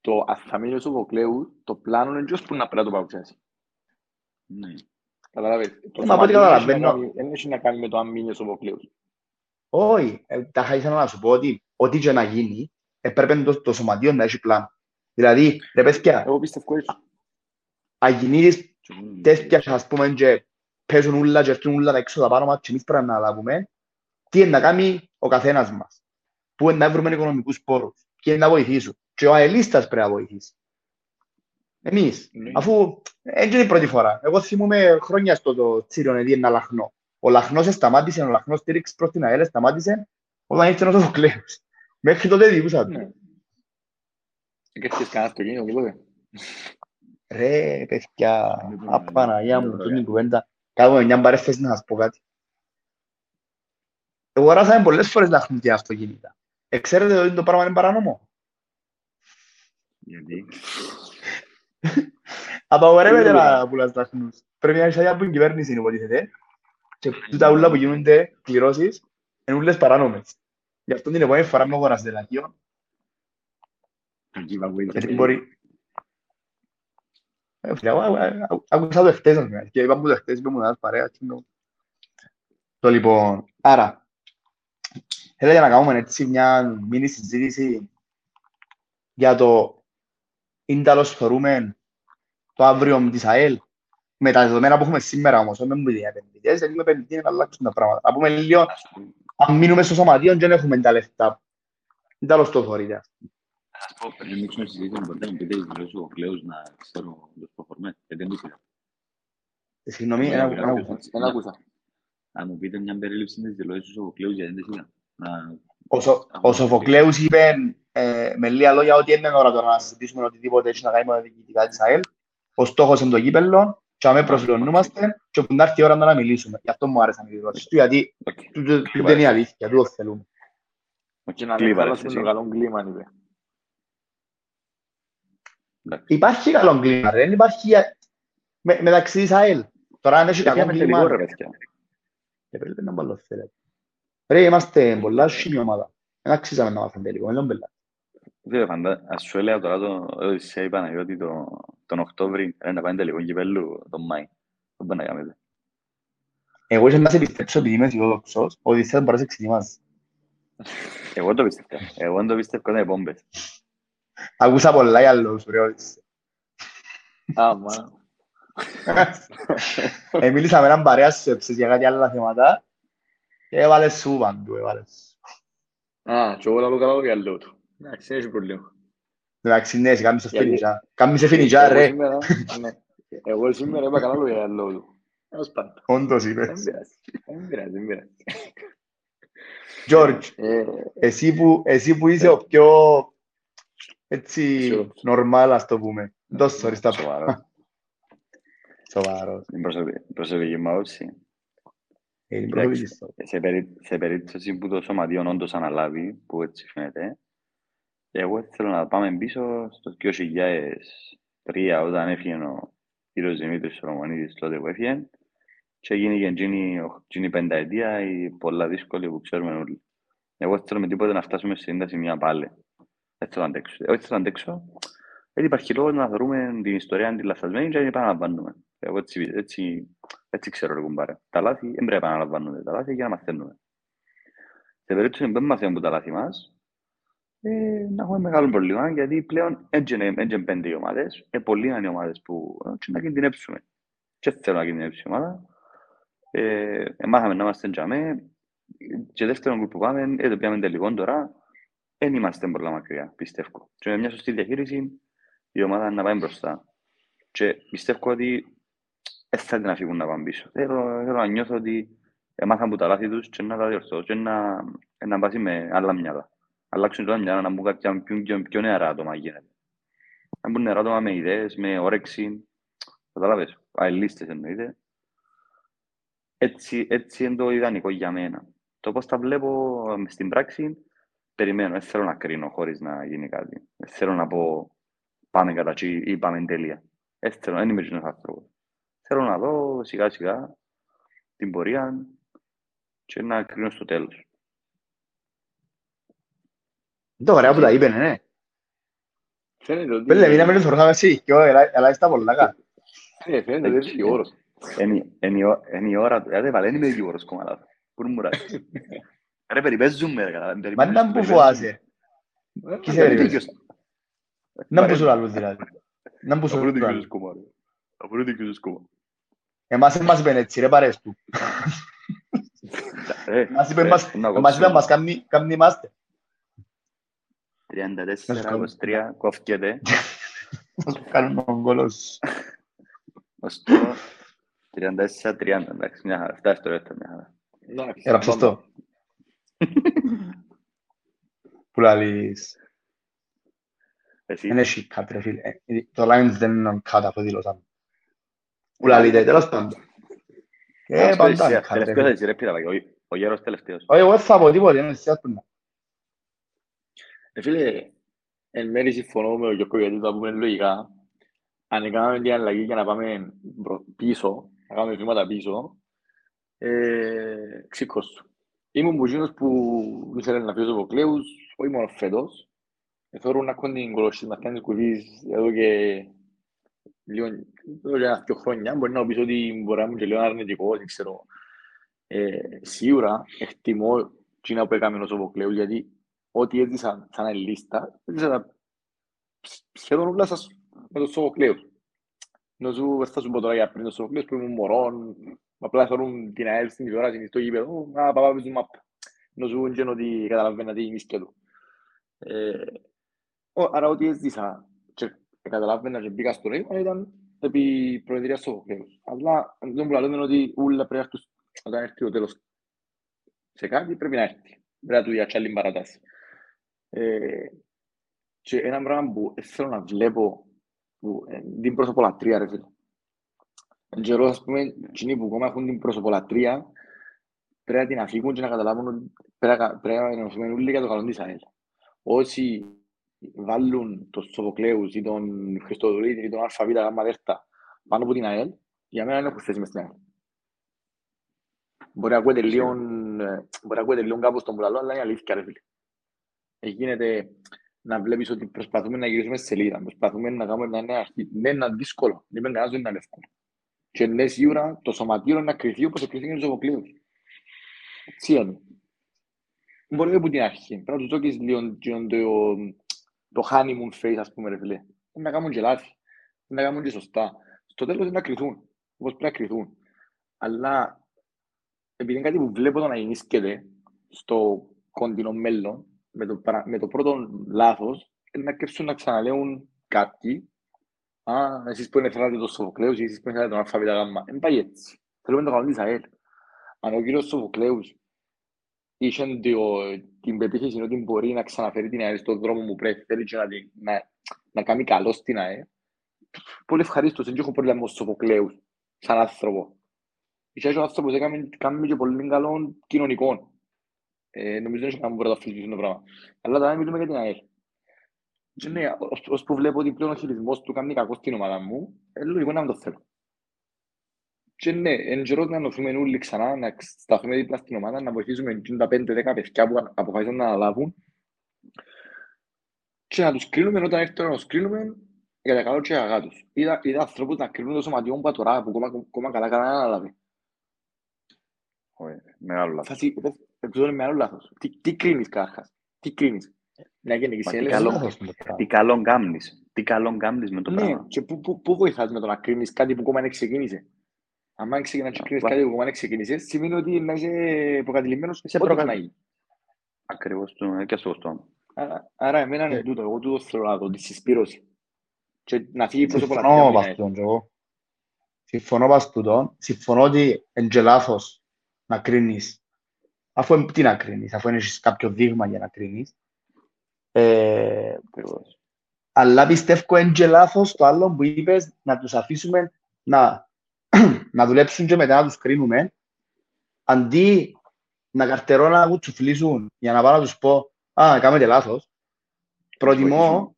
το αν θα μείνει ο Σοφοκλέου, το πλάνο είναι ποιος που να πρέπει να το παρουσιάσει. Ναι. Καταλάβες. Το Ε, μα από ό,τι σωματείο δεν έχει να καταλαβαίνω- κάνει- Δεν έχει να κάνει με το αν μείνει ο Σοφοκλέους. Όχι, ε, τα είχα ήθελα να σου πω ότι ό,τι και να γίνει, έπρεπε το, το σωματείο να έχει πλάνο. Δηλαδή, ρε παιδιά, Εγώ πιστεύω έτσι. αν γίνει Και εγώ- τέτοια, ας πούμε, και παίζουν ούλα και έρθουν ούλα τα έξοδα πάνω μας και εμείς πρέπει να λάβουμε, τι είναι να κάνει ο καθένας μας. Πού είναι να βρούμε οικονομικούς πόρους, ποιοι είναι να βοηθήσουν. Και ο αελίστας πρέπει να βοηθήσει. Εμείς, Ναι. αφού δεν είναι η πρώτη φορά. Εγώ θυμούμαι χρόνια στο το Τσίριον εδί ένα λαχνό. Ο λαχνός σταμάτησε, ο λαχνός στήριξε προς την ΑΕΛ, σταμάτησε όταν ήρθε ο Σοφοκλέος. Μέχρι τότε διηγούσα του. Ναι. Έκατες κανένα αυτοκίνητο, τίποτε. Ρε, παιδιά, Δεν το απαναγία λέω, μου, δεν το τούτη η λέω. κουβέντα. Κάτω μια παρέθεση να σας πω κάτι. Εγώ ράσαμε πολλές φορές λαχνητικά αυτοκίνητα. Εξέρετε ότι το πράγμα είναι παράνομο. Γιατί Απαγορεύεται Τι να πουλάς λαχνούς. Πρέπει να είσαι από την κυβέρνηση, υποτίθεται. Και τούτα ούλα που γίνονται κληρώσεις, είναι ούλες παράνομες. Γι' αυτό την επόμενη φορά με αγοράσετε λαχείο, το giveaway γιατί θα μπορεί... Ε, φίλε, εγώ- εγώ- Άκουσα το εχθές, ας πούμε, και είπα μου το εχθές, είπε μου να παρέας. και το- Το λοιπόν, άρα, θέλετε να κάνουμε έτσι μια μίνι συζήτηση για το ίνταλος θεωρούμε το αύριο της ΑΕΛ με τα δεδομένα που έχουμε σήμερα όμως, όχι με μου για επενδυτές, δεν είμαι επενδυτή να αλλάξουν τα πράγματα. Να πούμε λίγο, Ας πούμε, αν μείνουμε στο σωματείο δεν έχουμε τα λεφτά. Ίνταλως το θεωρείτε. Ας πω, πριν ανοίξουμε συζήτηση, μπορείτε να μου πείτε τις δηλώσεις ο Κλέους να ξέρω τους προφορμές. Γιατί δεν το ξέρω. Ε, Συγγνώμη, Ναι, ένα- ναι, ένα- ναι. Δεν άκουσα. Να μου πείτε μια περίληψη της δηλώσεις του Κλέους γιατί δεν το ξέρω. Να- Ο, Σο, ο Σοφοκλέους είπε ε, με λίγα λόγια ότι είναι ώρα τώρα να συζητήσουμε οτιδήποτε έχει να κάνει με τα διοικητικά της ΑΕΛ. Ο στόχος είναι το κύπελλο και αμέ προσηλωνούμαστε και όπου να έρθει η ώρα να μιλήσουμε. Γι' αυτό μου άρεσαν οι δηλώσεις του, γιατί Οκ. τούτο τούτο είναι η αλήθεια, τούτο θέλουμε. Οκ. Και να Κλείβα, ρε, ανεβάσουμε εσύ. το καλό κλίμα, αν είπε. Εντάξει. Υπάρχει καλό κλίμα, ρε. δεν υπάρχει με, μεταξύ της ΑΕΛ. Τώρα αν έχει Γιατί καλό με κλίμα, τελικό, ρε, παιδιά. και πρέπει να μπαλώ θέλετε. Ρε, είμαστε πολλά σχήμη ομάδα. Δεν αξίζαμε να μάθουμε τελικό, δεν μπελά. Φίλε, φαντά- ας σου έλεγα τώρα το Οδυσσέα η Παναγιώτη το- τον Οκτώβρη ε, να πάει τελικό κυπέλλου τον Μάη. Δεν μπορεί να κάνετε. Εγώ ήθελα να σε πιστέψω επειδή είμαι αισιόδοξος, ότι θα μπορείς να ξεκινήσεις. Εγώ το πιστεύω. Εγώ δεν το πιστεύω όταν είναι πόμπες. Ακούσα πολλά για λόγους, ρε, ότι- Α, μα. Ε, μίλησα με έναν παρέα σκέψης για κάτι άλλα θέματα και έβαλε σου παντού, έβαλε σου. Α, και εγώ λαλώ καλά για λέω του. Εντάξει, δεν έχει πρόβλημα. Εντάξει, ναι, σε κάμεις σε Γιατί- φινιτζά. Κάμεις σε φινιτζά, Εγώ ρε. σήμερα- ναι. Εγώ σήμερα είπα καλά λόγια για λέω του. Τέλος πάντων. Όντως Δεν είπες. πειράζει. Δεν πειράζει, δεν πειράζει. George, Ε, εσύ που, εσύ που είσαι ο πιο έτσι Αισιόδοξος. νορμάλ, ας το πούμε. Δώσ' sorry στα Σοβαρός. Σοβαρός. Είναι προσωπική- προσωπική μου άποψη. Ε, Είναι Εντάξει, προσωπικής του. σε, περί, σε περίπτωση που το σωματείο όντως αναλάβει, που έτσι φαίνεται, εγώ θέλω να πάμε πίσω στο 2003 όταν έφυγε ο κύριος Δημήτρης Σολομονίδης τότε που έφυγε και έγινε και εκείνη, ο- εκείνη η πενταετία η πολλά δύσκολη που ξέρουμε όλοι. Εγώ δεν θέλω με τίποτε να φτάσουμε σε τα σημεία πάλι. Δεν θέλω να αντέξω. Εγώ δεν θέλω να αντέξω. Γιατί υπάρχει λόγος να θεωρούμε την ιστορία την λαθασμένη και να την επαναλαμβάνουμε. Εγώ έτσι, έτσι, έτσι ξέρω ρε κουμπάρε. Τα λάθη δεν πρέπει να επαναλαμβάνονται. Τα λάθη για να μαθαίνουμε. Σε περίπτωση που δεν μαθαίνουμε από τα λάθη μας, ε, να έχουμε μεγάλο πρόβλημα, γιατί πλέον έτσι είναι πέντε οι ομάδες, ε, πολλοί είναι οι ομάδες που ε, και να κινδυνεύσουμε. Και δεν θέλω να κινδυνεύσει η ομάδα. Ε, ε, μάθαμε να είμαστε τζαμέ, και δεύτερον που πάμε, ε, το πιάμε τελικό τώρα, δεν είμαστε πολλά μακριά, πιστεύω. Και με μια σωστή διαχείριση, η ομάδα να πάει μπροστά. Και πιστεύω ότι δεν θα την αφήγουν να πάνε πίσω. Θέλω, θέλω να νιώθω ότι έμαθαν που τα λάθη τους και να τα διορθώσουν και να, να πάσει με άλλα μυαλά. Αλλάξουν τα μυαλά να μπουν κάποια πιο, πιο, πιο νεαρά άτομα γίνεται. Να μπουν νεαρά άτομα με ιδέες, με όρεξη, καταλάβες, αελίστες εννοείται. Έτσι, έτσι είναι το ιδανικό για μένα. Το πώς τα βλέπω μες στην πράξη, περιμένω, δεν θέλω να κρίνω χωρίς να γίνει κάτι. Δεν θέλω να πω πάμε κατά τσι ή πάμε τέλεια. Δεν θέλω, δεν είμαι γίνος άνθρωπος. Θέλω να δω σιγά σιγά την πορεία και να κρίνω στο τέλος. Είναι το ωραία που τα είπε, ναι. Φαίνεται ότι... Πέλε, μείναμε τους οργάμε εσύ, και αλλά είσαι τα πολλά καλά. Ε, φαίνεται ότι είναι όρος. Είναι είναι η ω- είναι η ώρα του. Ε, βάλε, δεν είμαι δικηγόρος κόμμα λάθος. Πού μου ράζει. *laughs* Ρε, περιπέζουμε, ρε, καλά. Μα να που φοβάσαι. Τι σε περιπέζεις. Να που σου λαλούς δηλαδή. Να που σου Αφού είναι λαλούς. δικηγόρος κόμμα, ρε. Αφού είναι δικηγόρος κόμμα. Εμάς δεν μας είπαν έτσι ρε παρέες του. Ε, Μας είπαν ε, μας- να Εμάς κόψω. είπαν μας κάνει- κάνει είμαστε. 34-23, κόφκεται. Κάνουν τον κόλος. Ως το 34-30, εντάξει, μια χαρά. Φτάσεις το ρεύτα, μια χαρά. Εντάξει, Έγραψες πάμε. το. Που λαλείς. Εσύ, Είναι chic, ρε φίλε. Ε, Το Lions δεν είναι κάτω από δηλώσαμε. Που λαλείτε, τέλος πάντων. Ε, αυτό πάντα εσύ, είναι κάτω, ρε τελευταίος φίλε. εσύ, ρε πειραλάκι, ο- ο γέρος τελευταίος. Όχι, εγώ δεν θα πω τίποτε, είναι εσύ άτομα. Ε, φίλε, εν μέρει συμφωνώ με τον Γιώργο γιατί το πούμε λογικά. Αν κάνουμε την αλλαγή για να πάμε μπρο- πίσω, να κάνουμε βήματα πίσω, ε, ξύκος του. Ήμουν που εκείνος που ήθελε να φύγει στους αποκλέους, όχι μόνο φέτος. Ε, Θεωρώ να έχουν την κολοσσή μας κάνει κουβίς εδώ και λίγο, εδώ και ένα-δυο χρόνια. Μπορεί να πεις ότι μπορεί να ήμουν και λίγο αρνητικός, δεν ξέρω. Ε, σίγουρα εκτιμώ εκείνα που έκαμε ως αποκλέους, γιατί ό,τι έζησα σαν λίστα, έζησα τα ψ- σχεδόν όλα σας με το Σοφοκλέους. Να σου, δεν θα σου πω τώρα για πριν το Σοφοκλέους που ήμουν μωρόν, απλά θεωρούν την ΑΕΛ στην τηλεόραση στο γήπεδο, α, παπά παίζουν μαπ. Να σου πούν ότι καταλαβαίνα τι είναι η του. Ε, ο- άρα ό,τι έζησα και καταλαβαίνα και μπήκα στο ρεύμα ήταν επί προεδρίας Σοφοκλέους. Αλλά δεν που λέω είναι ότι όλα πρέπει να έρθουν όταν έρθει το τέλος σε κάτι πρέπει να έρθει. Πρέπει να του διατσά άλλη παρατάση. Ε, και ένα πράγμα που θέλω να βλέπω που, ε, την προσωπολατρία ρε φίλε. Εν καιρό, ας πούμε, εκείνοι που ακόμα έχουν την προσωπολατρία πρέπει να την αφήγουν και να καταλάβουν ότι πρέπει να- πρέπει να ενωθούμε όλοι για το καλό της ΑΕΛ. Όσοι βάλουν τον Σοφοκλέους ή τον Χριστοδουλίδη ή τον ΑΒ γάμμα δέρτα πάνω από την ΑΕΛ, για μένα δεν έχουν θέση μες στην ΑΕΛ. Μπορεί να ακούεται λίγο, ε, μπορεί να ακούεται λίγο κάπως τον πουλαλό, αλλά είναι αλήθεια ρε φίλε. Ε, Γίνεται να βλέπεις ότι προσπαθούμε να γυρίσουμε στη σελίδα, προσπαθούμε να κάνουμε μια νέα αρχή. Ναι, είναι δύσκολο, δεν είναι κανένας δεν είναι εύκολο. Και ναι, σίγουρα το σωματείο να κρυθεί όπως εκκριθήκε στους αποκλείους. Έτσι είναι. Μπορεί να από την αρχή. Πρέπει να τους δώκεις λίγο λίγο το, το honeymoon face, ας πούμε, ρε φίλε. Να κάνουν και λάθη. Να κάνουν και σωστά. Στο τέλος να κρυθούν. Όπως πρέπει να κρυθούν. Αλλά επειδή είναι κάτι που βλέπω το να ενίσκεται στο κοντινό μέλλον, με το, παρα- με το πρώτο λάθος, είναι να κρύψουν να ξαναλέουν κάποιοι «Α, εσείς που είναι θέλατε το Σοφοκλέους, εσείς που είναι θέλατε τον ΑΒ γάμμα». Δεν πάει έτσι. Θέλουμε το καλό της ΑΕΛ. Αν ο κύριος Σοφοκλέους είχε το- την πεποίθηση ότι μπορεί να ξαναφέρει την ΑΕΛ στον δρόμο που πρέπει, θέλει και να, την- να, να κάνει καλό στην ΑΕΛ, πολύ ευχαρίστως, δεν έχω πρόβλημα με τον Σοφοκλέους, σαν άνθρωπο. Είχε και ο άνθρωπος έκαμε, κάνουμε και πολύ καλό κοινωνικό. Ε, νομίζω δεν έχει κανένα που μπορεί να το αφήσουμε το πράγμα. Αλλά τώρα μιλούμε για την ΑΕΛ. Και ναι, ως- ως που βλέπω ότι πλέον ο χειρισμός του κάνει κακό στην ομάδα μου, ε, λογικό να μην το θέλω. Και ναι, εν καιρός να ενωθούμε όλοι ξανά, να σταθούμε δίπλα στην ομάδα, να βοηθήσουμε τα 5-10 παιδιά που αποφάσισαν να αναλάβουν και να τους κρίνουμε όταν έρθει να τους κρίνουμε για τα καλό και για τα κακά τους. Είδα, είδα ανθρώπους να κρίνουν το σωματιό μου τώρα που ακόμα, ακόμα καλά καλά να αναλάβει. Όχι, Μεγάλο λάθος. Φάση, αυτό είναι μεγάλο λάθος. Τι, τι κρίνεις κάρχας, τι κρίνεις; Μια γενική Μα τι συνέλευση. καλό- Λάθος είναι το πράγμα. Τι καλό κάνεις. Τι καλό κάνεις με το Ναι, πράγμα. και πού, πού, πού βοηθάς με το να κρίνεις κάτι που ακόμα δεν ξεκίνησε; Αν ξεκινάς και κρίνεις Απλά- κάτι που ακόμα δεν ξεκίνησε, σημαίνει ότι να είσαι προκατηλημένος Είσαι ό,τι προκατ- να γίνει. Ακριβώς το και στο στόμα. Άρα, άρα εμένα είναι Ε. τούτο, εγώ τούτο θέλω να δω, τη συσπήρωση. Και να φύγει προς το Συμφωνώ παλατιό. πας τούτον και εγώ. Συμφωνώ πας τούτον. Συμφωνώ ότι είναι και λάθος να κρίνεις. Αφού ε, τι να κρίνεις, αφού έχεις κάποιο δείγμα για να κρίνεις. Ε, Ακριβώς. αλλά πιστεύω είναι και λάθος το άλλο που είπες να τους αφήσουμε να, *clears throat* να δουλέψουν και μετά να τους κρίνουμε αντί να καρτερώ να κουτσουφλήσουν για να πάω να τους πω «Α, κάνετε λάθος». Προτιμώ,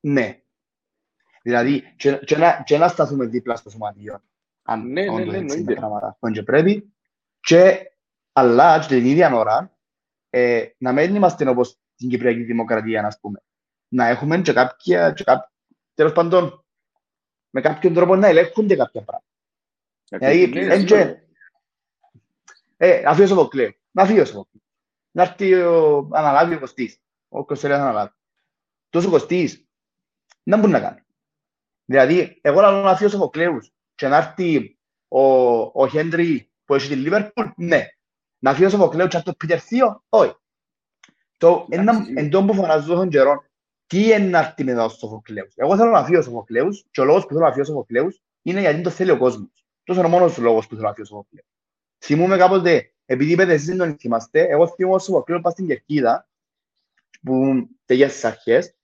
ναι. Δηλαδή, και, και, να, και να σταθούμε δίπλα στο σωματείο. Αν Ναι, ναι, όντως ναι, έτσι είναι εννοείται. τα πράγματα. Αυτό και πρέπει. Και, αλλά και την ίδια ώρα, ε, να μην είμαστε όπως στην Κυπριακή Δημοκρατία, ας πούμε. Να έχουμε και κάποια, και κά... τέλος πάντων, με κάποιον τρόπο να ελέγχονται κάποια πράγματα. Δηλαδή, Ναι, εν σίγουρα. και- Ε, να φύγει ο Σοφοκλέου. Να φύγει ο Σοφοκλέου. Να έρθει ο αναλάβει ο Κωστής. Ο Κωστέλιας αναλάβει. Τόσο ο Κωστής, να μπορεί να κάνει. Δηλαδή, εγώ λέω να φύγει ο Σοφοκλέους και να έρθει ο, ο Χέντρι που έχει τη Λίβερπουλ, ναι. Να φύγει ο Σοφοκλέους και να έρθει ο Πίτερ Θείο, όχι. Το, ένα, Εντάξει. εν τόν που φωνάζω τον καιρό, τι είναι να έρθει μετά ο Σοφοκλέους. Εγώ θέλω να φύγει ο Σοφοκλέους και ο λόγος που θέλω να φύγει ο Σοφοκλέους είναι γιατί το θέλει ο κόσμος. Τόσο είναι ο μόνος λόγος που θέλω να φύγει ο Σοφοκλέους. Θυμούμαι κάποτε, επειδή είπατε εσείς δεν τον θυμάστε, εγώ θυμούμαι ο Σοφοκλέους πας στην Κερκίδα, που τελειάς στις αρχές,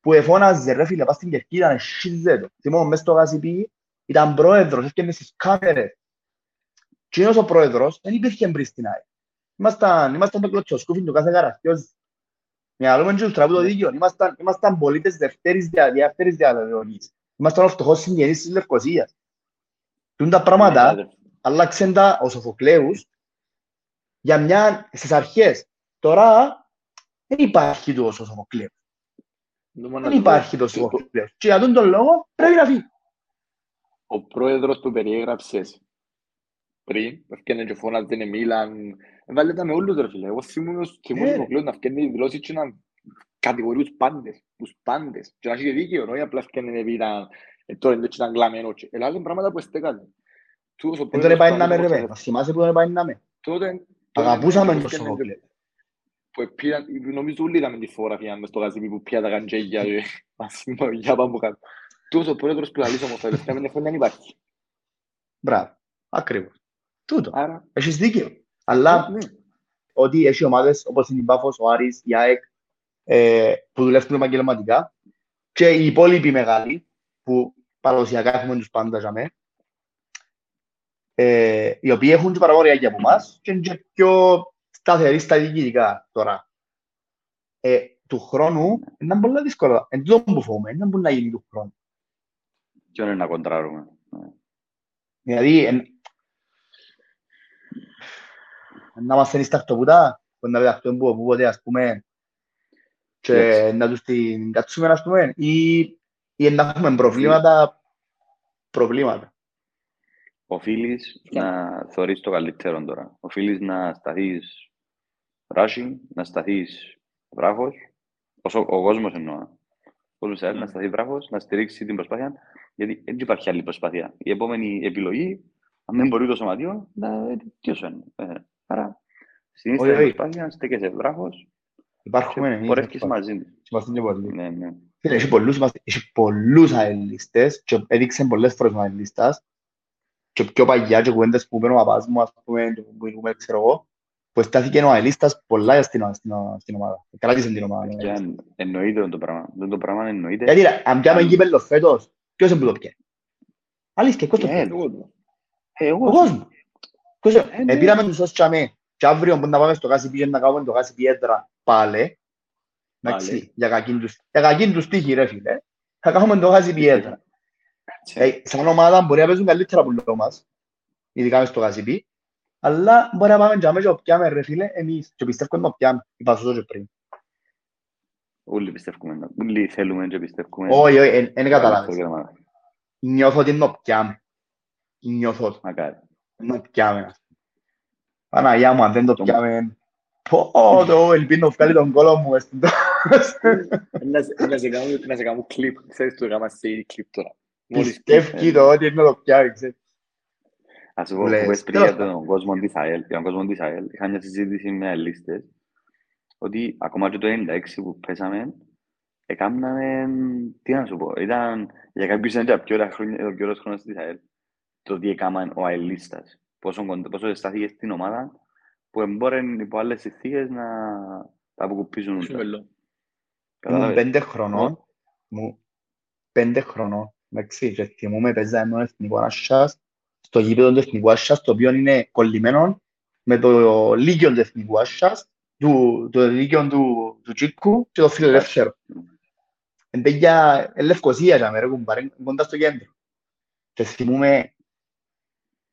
που εφώναζε ρε φίλε, πας στην Κερκίδα, να σχίζεται. Θυμούμαι μες στο γασιπί, ήταν πρόεδρος, έφτιανε στις κάμερες. Και είναι ο πρόεδρος, δεν υπήρχε πριν στην ΑΕΚ. Ήμασταν, ήμασταν το κλωτσοσκούφι του κάθε καραστιός. Μυαλούμε και τους τραβού το δίκαιο. Ήμασταν, ήμασταν πολίτες δευτέρης δια, δεύτερης διαδοχής. Ήμασταν ο φτωχός συγγενής της Λευκοσίας. Τούν τα πράγματα, Ναι, άλλαξαν τα ο Σοφοκλέους για μια, στις αρχές. Τώρα δεν υπάρχει το Σοφοκλέους. Δεν υπάρχει το Σοφοκλέους. Και για τον τον λόγο πρέπει να φύγει. Ο πρόεδρος που περιέγραψες πριν, που έφτιανε και φώναζε «Ναι, Μίλαν, έβαλε τα με όλους ρε φίλε. Εγώ θυμούμαι θυμούμαι Ναι. ο Κλέος να φτιάνει δηλώσεις και να κατηγορεί τους πάντες, τους πάντες. Και να έχει και δίκαιο, όχι απλά φτιάνε επειδή ήταν, ε, τώρα είναι έτσι ήταν κλαμμένο. και- Ελά, είναι πράγματα που εστέκανε. Τούτος ο Δεν τον πρόεδρος πάει του να με ρε Ανώτατου πέ. Θυμάσαι που τον πάει να με; Τότε- τότε Αγαπούσαμε που τον έφτιανε Σοφοκλέου. που επήραν, νομίζω όλοι είδαμε τη φωτογραφία μες στο γαζίπι που πια τα καντζέγια και *laughs* ας πούμε, για πάμε κάτω. Τούτος ο πρόεδρος που λαλείς όμως τα τελευταία πέντε χρόνια δεν υπάρχει. Μπράβο. Ακριβώς. Τούτο. Άρα, Έχεις δίκαιο. Αλλά ναι. ότι έχει ομάδες όπως είναι η Πάφος, ο Άρης, η ΑΕΚ ε, που δουλεύουν επαγγελματικά και οι υπόλοιποι μεγάλοι που παραδοσιακά έχουμε τους πάντα για μέ, ε, οι οποίοι έχουν και παραγωγία από εμάς και είναι και πιο σταθεροί στα διοικητικά τώρα. Ε, του χρόνου είναι πολύ δύσκολο. Εν τούτο που φοβούμαι, είναι μπορεί να γίνει του χρόνου. Ποιο είναι να κοντράρουμε. Ναι. Δηλαδή, εν... να μας θέλει σταχτοπούτα, που να πεταχτούν που οπούποτε, ας πούμε, και να τους την κάτσουμε, ας πούμε, ή, ή να έχουμε προβλήματα, προβλήματα. Οφείλεις να θεωρείς το καλύτερο τώρα. Οφείλεις να σταθείς ράσι, να σταθείς βράχος. Όσο ο κόσμος εννοώ. Ο κόσμος θέλει να σταθεί βράχος, να στηρίξει την προσπάθεια, γιατί δεν υπάρχει άλλη προσπάθεια. Η επόμενη επιλογή, αν δεν μπορεί το σωματείο, να ποιος είναι. Ε, άρα, συνήθως Όχι, την όχι. προσπάθεια, στέκεσαι βράχος Υπάρχουμε και εμείς. πορεύκεις μαζί του. Είμαστε και πολλοί. Ναι, ναι. Φίλε, έχει πολλούς, είμαστε- έχει πολλούς αελίστες και έδειξε πολλές φορές ο αελίστας και πιο παγιά και κουβέντες που είπαν ο παπάς μου, ας πούμε, και που είπαμε, ξέρω εγώ, που στάθηκε ο αελίστας πολλά στην, στην, στην ομάδα. Κράτησε την ομάδα. Και αν εννοείται το πράγμα. Δεν το πράγμα εννοείται. Γιατί ρε, αν πιάμε Αν- γήπεδο φέτος, ποιος είναι που το πιάνει. Αλήθεια, ποιος το Ε, πιάνει. Εγώ το. Ε, εγώ Ο κόσμος. Ποιος είναι. Ε, ναι. Ε, πήραμε τους ως τσάμε και αύριο που να πάμε στο Κάσι πήγαινε να κάνουμε το Κάσι Πιέτρα πάλι. Εντάξει, Πάλι. για κακήν τους, για κακήν τους τύχη ρε φίλε. Θα κάνουμε το Κάσι Πιέτρα. Ε, σαν ομάδα μπορεί να παίζουν καλύτερα που λέω μας, ειδικά μες στο Κάσι αλλά μπορεί να πάμε και να πιάμε ρε φίλε εμείς και πιστεύω να το πιάμε, είπα σου το και πριν. Όλοι πιστεύουμε. Όλοι θέλουμε και πιστεύουμε. Όχι, όχι, εν- εν καταλάβες. Αυτό και να μάθω. Νιώθω ότι να το πιάμε. Νιώθω ότι Μακάρι. Να το πιάμε. Παναγιά μου, αν δεν το Το- πιάμε, πω, το ελπίζω να βγάλει τον κόλο μου μες στην Να σε- να σε κάνω- να σε κάνω κλιπ. Ξέρεις το έκανα σε κλιπ τώρα. Μόλις Πιστεύει το ότι είναι να το πιάμε, ξέρεις. Ας σου πω, Λες, που πες πριν τέλος για τον κόσμο της ΑΕΛ, για τον κόσμο της ΑΕΛ, είχα μια συζήτηση με αελίστες, ότι ακόμα και το 96 που πέσαμε, έκαναμε, τι να σου πω, ήταν για κάποιους ήταν τα πιο ωραία χρόνια, ο πιο ωραίος χρόνος της ΑΕΛ, το τι έκαναν ο αελίστας, πόσο, κοντά- πόσο στάθηκε στην ομάδα που μπορεί υπό άλλες συνθήκες να τα αποκοπήσουν Σου όλα. μελό. Ήμουν Κατάλαβες. πέντε χρονών, μου, πέντε χρονών, εντάξει, και θυμούμαι παίζαμε με τον Εθνικό Ασσάς, στο γήπεδο του Εθνικού Ασσάς, το οποίο είναι κολλημένο με το Λύκειο του Εθνικού Ασσάς, του, το Λύκειο του, του Τσίκου και το Φιλελεύθερο. Εν τέτοια ε, Λευκοσία, για μέρα, κουμπάρε, κοντά στο κέντρο. Και θυμούμαι,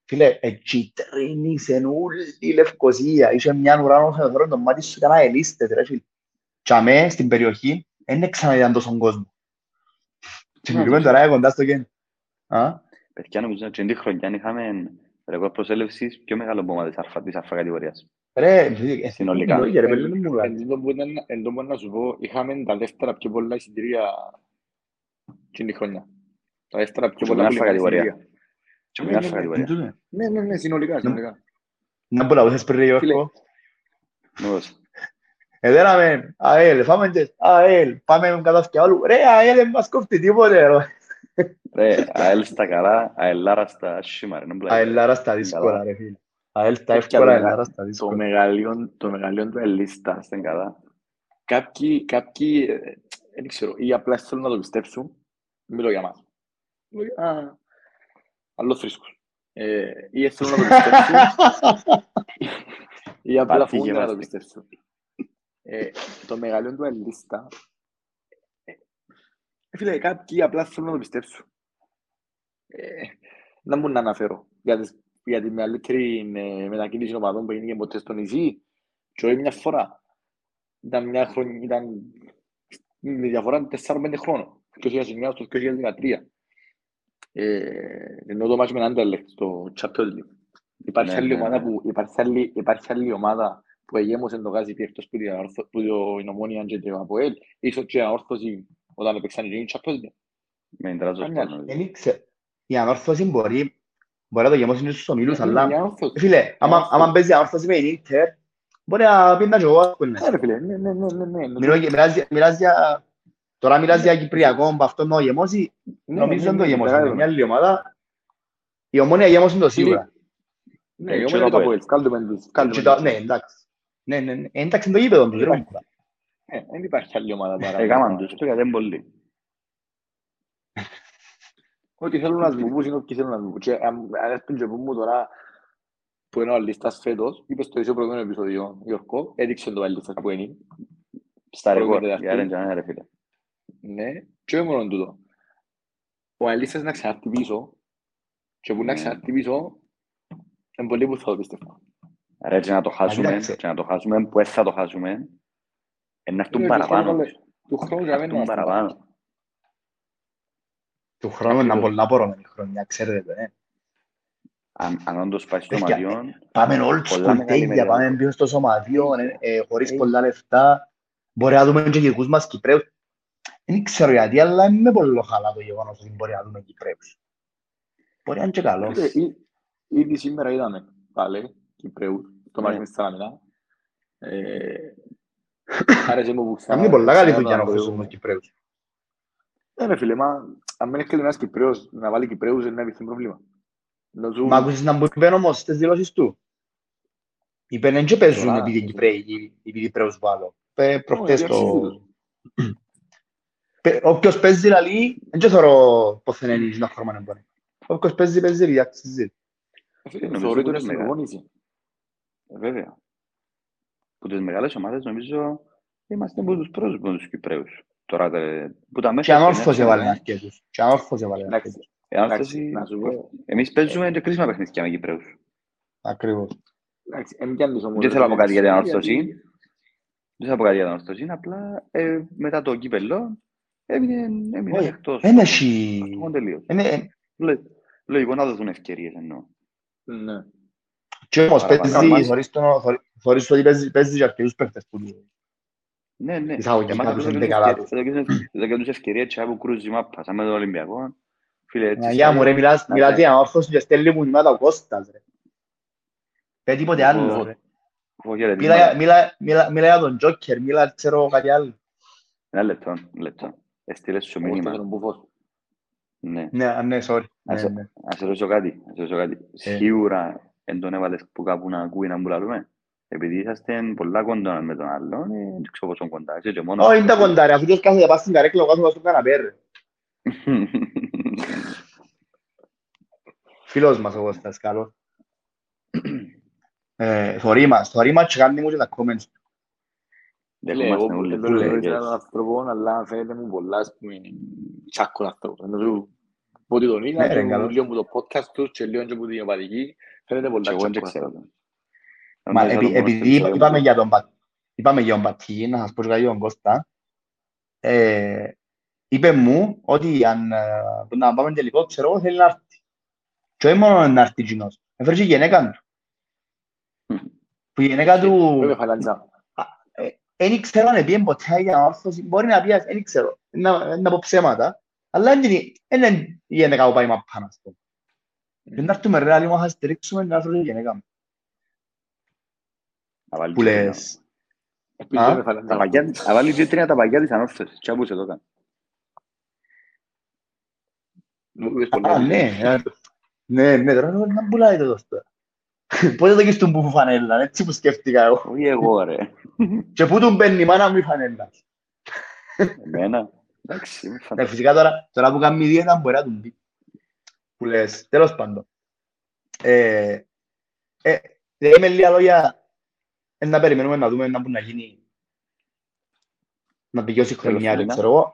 φίλε, εκεί τρίνησε όλη η Λευκοσία, είχε μια ουράνο φεδρό, το μάτι σου ήταν αελίστες, ρε φίλε. Και αμέ, στην περιοχή, δεν ξαναείδαν τόσον κόσμο. Και Να, μιλούμε το τώρα κοντά στο κέντρο. Α, Παιδιά, νομίζω ότι την χρονιά είχαμε ρεκόρ προσέλευσης πιο μεγάλο από ομάδα της αρφα- της αρφα κατηγορίας. ρε, ε, Συνολικά. λόγια, ρε, παιδί μου, ρε. Εν τούτο που ήταν- εν τούτο που να σου πω, είχαμε τα δεύτερα πιο πολλά εισιτήρια την τη χρονιά. Τα δεύτερα πιο Και πολλά με αλφα πουλημένα κατηγορία. εισιτήρια. Και Ναι, με ναι, αρφα ναι, κατηγορία. Τούτο. Ναι, ναι, ναι, συνολικά, συνολικά. Να που λαούσες πριν, ρε, Φίλε. Γιώργο. Νόμως. Εδέραμε, ΑΕΛ, φάμε και ΑΕΛ, πάμε με κατάφκια όλου. Ρε, ΑΕΛ, δεν μας κόφτει τίποτε, ρε. Ρε, ΑΕΛ στα καλά, ΑΕΛάρα στα άσχημα, ρε. να μπλέκεις. ΑΕΛ στα δύσκολα, ρε φίλε. ΑΕΛ στα Παιδιά, εύκολα, το ΑΕΛ μεγα- στα Το δύσκολα. μεγαλείο, το μεγαλείο του Ελίστα. Στην καλά. Κάποιοι, κάποιοι, ε, δεν ξέρω, ή απλά θέλουν να το πιστέψουν, μιλώ για μας. Μιλώ για- α, Άλλος θρήσκος. Ε, Ή θέλουν να το πιστέψουν, ή απλά Πατήκε φοβούνται να το μας. πιστέψουν. Ε, Το μεγαλείο του Ελίστα, ε, φίλε, κάποιοι απλά θέλουν να το πιστέψουν. Ε, Να μου να αναφέρω για, τις, για τη μεγαλύτερη ε, μετακίνηση οπαδών που έγινε ποτέ στο νησί και όχι μια φορά. Ήταν μια χρονιά, ήταν με διαφορά 4-5 χρόνων. Το 2009 στο 2013. Ε, ενώ το μάτσο με έναν Anderlecht στο Champions League. Υπάρχει Ναι, άλλη ναι, ομάδα ναι. που υπάρχει άλλη, υπάρχει άλλη ομάδα που εγέμωσε το γάζι εκτός που την Ορθο- που την Ομόνια και την Αποέλ, ίσως και ανόρθωση όταν έπαιξαν οι Champions League. Με την τράζω Καμιά. σπάνω. Δεν ήξε. Η ανόρθωση μπορεί, μπορεί να το γεμώσει στους ομίλους, Είναι αλλά... μια ανόρθωση. Φίλε, άμα, Ανόρθωση. άμα παίζει ανόρθωση με την Ίντερ, μπορεί να πει να και εγώ, ας πούμε. Ναι, ρε φίλε, ναι, ναι, ναι, ναι, ναι. Μιλώ για- μιλάς για- μιλάς για... Τώρα μιλάς για Κυπριακό, που αυτό να γεμώσει, Ναι, νομίζω ναι, δεν το ναι, γεμώσει. μεγάλο. Μια άλλη ομάδα, η ομόνια γεμώσει το σίγουρα. Ναι, Ε, εγώ και με το το Αποέλ. Αποέλ, κάλτουμε τους, Και κάλτουμε τα- τους. Ναι, εντάξει. Ναι, ναι, ναι. Ε, Εντάξει, είναι το γήπεδο τους, ρε. Υπάρχει. Ε, Δεν υπάρχει άλλη ομάδα παρά. Έκαναν τους το γιατί είναι πολύ. Ό,τι θέλουν να σβουπούν είναι όποιοι θέλουν να σβουπούν. Και αν αν έρθουν και πούν μου τώρα που είναι ο Αλίστας φέτος, είπες στο ίδιο προηγούμενο επεισόδιο, Γιώργο, έδειξε το Αλίστας που είναι. Στα Πρώτη ρεκόρ. Τετάρτη. Για ρε τζανέ ρε φίλε. Ναι, και όχι μόνο τούτο. Ο Αλίστας να ξανάρθει πίσω και που να Ναι. ξανάρθει πίσω, είναι πολύ που θα το πιστεύω. Ρε και να το χάσουμε, εντάξει. και να το χάσουμε που έτσι θα το χάσουμε, ε, να έρθουν Ε, παραπάνω. του χρόνου- Του χρόνου για Να μένα έρθουν παραπάνω. Του χρόνου είναι Ακριβώς. πολλά πορωμένη χρονιά, ξέρετε το, ε. Αν, αν όντως πάει στο Παιδιά, μαδιόν, Πάμε old Πολλά school μεγάλη τέλεια, μερίδα. πάμε πίσω στο σωματείο, ε, ε, χωρίς Ε. πολλά λεφτά. Μπορεί να δούμε και δικούς μας Κυπρέους. Δεν ξέρω γιατί, αλλά είμαι πολύ χαλά το γεγονός ότι μπορεί να δούμε Κυπρέους. Μπορεί να είναι και καλό. Ε, ή- Ήδη σήμερα είδαμε πάλι Κυπρέους, το Ναι. μάτι μες Σταλαμινά. Ε, Άρεσε μου που Να ξανά- είναι πολλά καλή ξανά δουλειά να το- αφήσουμε τους Κυπρέους. Ε, ρε φίλε, μα αν μην έρχεται ένας Κυπρέος να βάλει Κυπρέους είναι ένα επιθυμ πρόβλημα. Να ζουν- Μα άκουσες να μου είπε όμως στις δηλώσεις του; Είπε δεν και παίζουν Τώρα, επειδή ναι. Κυπρέοι, επειδή Κυπρέους βάλω. Είπε προχτές Όχι, το... αξίζει Πε- Όποιος παίζει λαλή, δεν και θεωρώ πως δεν είναι να χρώμα να μπορεί. Όποιος παίζει, παίζει επειδή αξίζει. Ε, φίλε, νομίζω Θεωρείται ότι ότι είναι στην μεγάλο. προπόνηση. ε, βέβαια. Που τις μεγάλες ομάδες νομίζω είμαστε από τους πρώτους με τους Κυπρέους. Τώρα, ε, που τα Και μέσα... ανόρθωσε έβαλε αρκετούς. Και ανόρθωσε έβαλε Εντάξει, αρκετούς. Εντάξει, να σου πω. Εμείς παίζουμε και κρίσιμα παιχνίδια με Κυπρέους. Ακριβώς. εντάξει, εν πιάνεις όμως, Δεν θέλω να πω κάτι για την γιατί- ανόρθωση. Δεν θα πω κάτι για την ανόρθωση, απλά ε, μετά το κύπελλο έμεινε, έμεινε Όχι, εκτός. Εν έχει... Αυτό τελείως. Είναι- Λο- Λογικό να δοθούν ευκαιρίες εννοώ. Ναι. Και όμως Παραπάνω. παίζει, Μας- θωρείς τον- θωρεί- θωρείς ότι παίζει- παίζεις και αρκετούς παίχτες που του- Ναι, ναι. Εισαγωγικά Εμάς τους θα δώσουν ενδεκαδάτους. ευκαιρίες- θα δώσουν- θα δώσουν ευκαιρίες και από κρούζει μάπα, σαν με τον Ολυμπιακό. Φίλε, έτσι. Παναγιά μου ρε, μιλάς να μιλάς σε- για ανόρθωση και στέλνει μου μηνύματα ο Κώστας ρε. Πέ τίποτε άλλο Εγώ- ρε. Φοβερετήματα. Μίλα, μίλα, μίλα, μίλα για τον Τζόκερ, μίλα ξέρω κάτι άλλο. Ένα λεπτό, ένα λεπτό. Έστειλες σου Εγώ μήνυμα. θέλω μπουφός. Ναι. Ναι, α, ναι, sorry. Ναι, Ας- ναι. Να σε ρωτήσω κάτι. Να σε ρωτήσω κάτι. Ε. Σίγουρα εν τον έβαλες που κάπου να ακούει να μου λαλούμε. επειδή είσαστε πολλά κοντά με τον άλλον, ε, δεν ξέρω πόσο κοντά είσαι και μόνο... Όχι, είναι τα κοντάρια, αφού και κάθεται πας στην καρέκλα, ο κάθομαι στον καναπέ, ρε. Φίλος μας ο Κώστας, καλός. Ε, θωρεί μας, θωρεί μας και κάνει μου και τα comments. Δεν Λέει, εγώ είμαστε όλοι δεν το λέω φίλες. για έναν άνθρωπο, αλλά φαίνεται μου πολλά, ας πούμε, τσάκον αυτό. Ενώ σου πω ότι τον είδα, Ναι, ρε, και καλώς. λίγο από το podcast του και λίγο και από την επαδική, φαίνεται Και πολλά εγώ δεν τσάκον ξέρω. αυτό. Μα Νομίζω επει- το μόνο επειδή στο είπα- επεισόδιο είπαμε που- για τον Πα- είπαμε για τον Πατή, να σας πω και κάτι για τον Κώστα, ε, είπε μου ότι αν ε, να πάμε τελικό, ξέρω εγώ, θέλει να έρθει. Και όχι μόνο να έρθει εκείνος, έφερε και η γυναίκα του. Που η γυναίκα του, Βέβαια, φαλάντζα. Δεν ξέρω αν έπιεν ποτέ για όρθωση, μπορεί να πει, δεν ξέρω, να, να πω ψέματα, αλλά δεν είναι δεν είναι η γυναίκα που πάει μαπά, να πω. Και να έρθουμε ρε, λίγο να στηρίξουμε, να έρθει η γυναίκα μου. Να βάλει Που και τρία. λες, Επίσης, Α, βέβαια, Τα φαλάντζα. παγιά- Να βάλει και τρία τα παγιά της ανόρθωσης. Τι άκουσε το κάνει. Μου είπες πολλά Α, επεισόδια. ναι. ε, Ναι, ναι, τώρα να να πουλάει το τώρα. Πότε το στον που φανέλα, έτσι που σκέφτηκα εγώ. Όχι εγώ ρε. *laughs* Και πού του μπαίνει η μάνα μου η φανέλα. Εμένα. Εντάξει, είμαι Ναι, φανταστικός. φυσικά τώρα, τώρα που κάνει δίαιτα μπορεί να του πει. Που λες, τέλος πάντων. Ε, ε, δηλαδή με λίγα λόγια, ε, να περιμένουμε να δούμε να μπορεί να γίνει να δικαιώσει η χρονιά, δεν Τέλος ξέρω εγώ.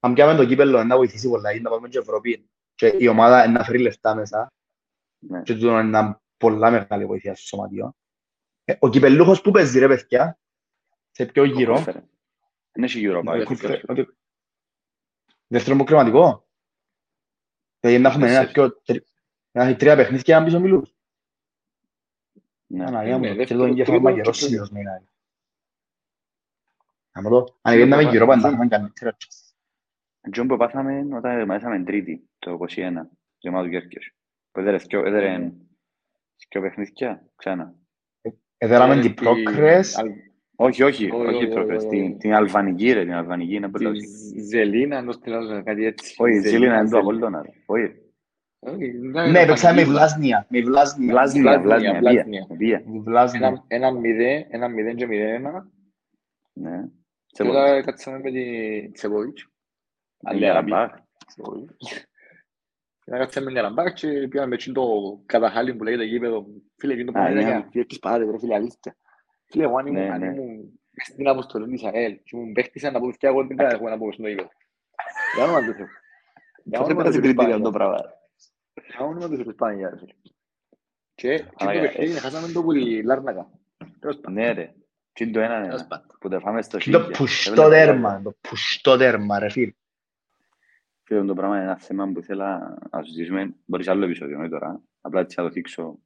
Αν πιάμε το κύπελλο, να βοηθήσει πολλά, γιατί να πάμε και Ευρώπη και η ομάδα να φέρει λεφτά μέσα. Ναι. και τούτο είναι ένα πολλά μεγάλη βοήθεια στο σωματείο. Ε, ο κυπελούχος που παίζει ρε παιδιά, σε ποιο γύρο, Κόφερε. Δεν έχει Europa. Ε, έχει κόφερε, Europa. ότι- δεύτερο υποκριματικό. Δηλαδή να έχουμε ένα Τέσσερις. πιο, τρι- να έχει τρία παιχνίδια και έναν πίσω μιλούς. Ναι. Αναγιά μου, ναι, και δεύτερο, το εγκέφαλο τρίτο μαγερός και συνήθως με είναι. Να μου το, αν πήγαιναμε Τρίτο, γύρω πάντα, τρίτο. θα είχαμε καλύτερα. Τζον που πάθαμε όταν έμαθαμε τρίτη, το 21, γεμάτο Κέρκες. Που έδερε δυο- έδερε Ναι. δυο παιχνίδια, ξανά. Εδέραμε Ε, την στη- πρόκρες, Αλ- Όχι, όχι, Όχι, όχι όχι, προκρες, όχι, την- όχι. την Αλβανική ρε, την Αλβανική είναι Τη πολύ Ζελίνα, ενώ στείλαζω κάτι έτσι. Όχι, η Ζήλινα είναι το Ζελίνα. Απόλλωνα. ρε. Όχι, Όχι, ναι, παίξαμε με Βλάσνια, με Βλάσνια. Βλάσνια, Βλάσνια, Βλάσνια, Βλάσνια. βία, βία. Με Βλάσνια. Ένα- Ένα μηδέν, ένα μηδέν και μηδέν ένα. Ναι. Και Σε μετά κάτσαμε με τη Τσεβοβίτς. Άλλη Αραμπάχ. Να κάτσαμε με την Αραμπάχ και πήγαμε με το καταχάλι που λέγεται γήπεδο. Φίλε, εκείνο που Α, είναι ναι. για ποιες πάτε, βρε φίλε, αλήθεια. Φίλε, εγώ αν ήμουν- Ναι, αν ναι. ήμουν μες στην αποστολή της ΑΕΛ και ήμουν παίχτης να πω ότι εγώ δεν κατέχομαι να πω στο γήπεδο. Για όνομα του Θεού. Για Πώς όνομα έπαιρνε του την Θεού, κριτήρια Παναγιά. το πράγμα. Για όνομα του Θεού, Παναγιά, ρε φίλε. Και και το Παναγιά, παιχνίδι ε. χάσαμε το που τη Λάρνακα. Τέλος πάντων. Ναι ρε. Τι είναι το ένα Τέλος ένα. πάντων. Που τα φάμε στο Και το χίλια. πουστό Έβαλε δέρμα, το πουστό δέρμα ρε φίλε. Φίλε, το πράγμα είναι ένα θέμα που ήθελα να συζητήσουμε. Μπορείς άλλο επεισόδιο, όχι τώρα. Απλά έτσι θα το θίξω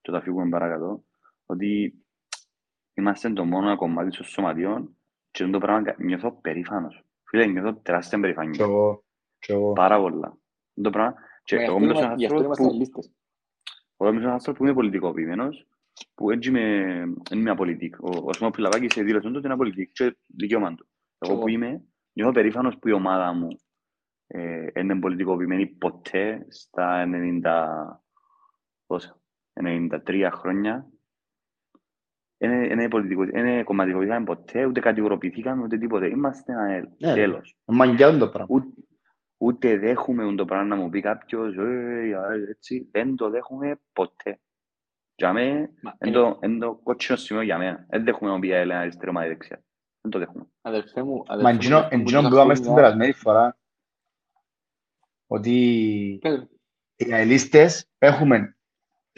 και θα φύγουμε παρακάτω. Ότι είμαστε το μόνο κομμάτι των σωματιών και αυτό το πράγμα κα- νιώθω περήφανος. Φίλε, νιώθω τεράστια Κι περηφανία. εγώ, κι εγώ. Πάρα πολλά. Αυτό το πράγμα. Και Γι' εγώ αυτό είμαι ένας είμαστε- γι' αυτό άνθρωπος είμαστε που λίστες. εγώ είμαι ένας άνθρωπος που είμαι πολιτικοποιημένος, που έτσι είμαι, δεν είμαι απολυτικ. Ο, ο Σμό Πιλαβάκης σε δήλωσε ότι είναι απολυτικ και δικαίωμα του. Εγώ Εγώ. που είμαι, νιώθω περήφανος που η ομάδα μου ε, είναι πολιτικοποιημένη ποτέ στα 90, πόσα, 93 χρόνια. Είναι, είναι, πολιτικο, είναι κομματικοποιηθήκαμε ποτέ, ούτε κατηγοροποιηθήκαμε, ούτε τίποτε. Είμαστε ένα ΑΕΛ. Ναι, ρε. Τέλος. Μαγκιάν το πράγμα. Ούτε, ούτε δέχομαι ούτε το πράγμα να μου πει κάποιος «Ε, η ΑΕΛ έτσι. Δεν το δέχομαι ποτέ. Για μένα, Μα, είναι το, είναι το κότσινο σημείο για μένα. Δεν δέχομαι να πει η ΑΕΛ ένα αριστερό μάτι δεξιά. Δεν το δέχομαι. Αδερφέ μου, αδερφέ Μα μου, εντζήνο που εντζήνο που τόσα είπαμε στην χρόνια- περασμένη φορά ότι Πες, οι αελίστες έχουμε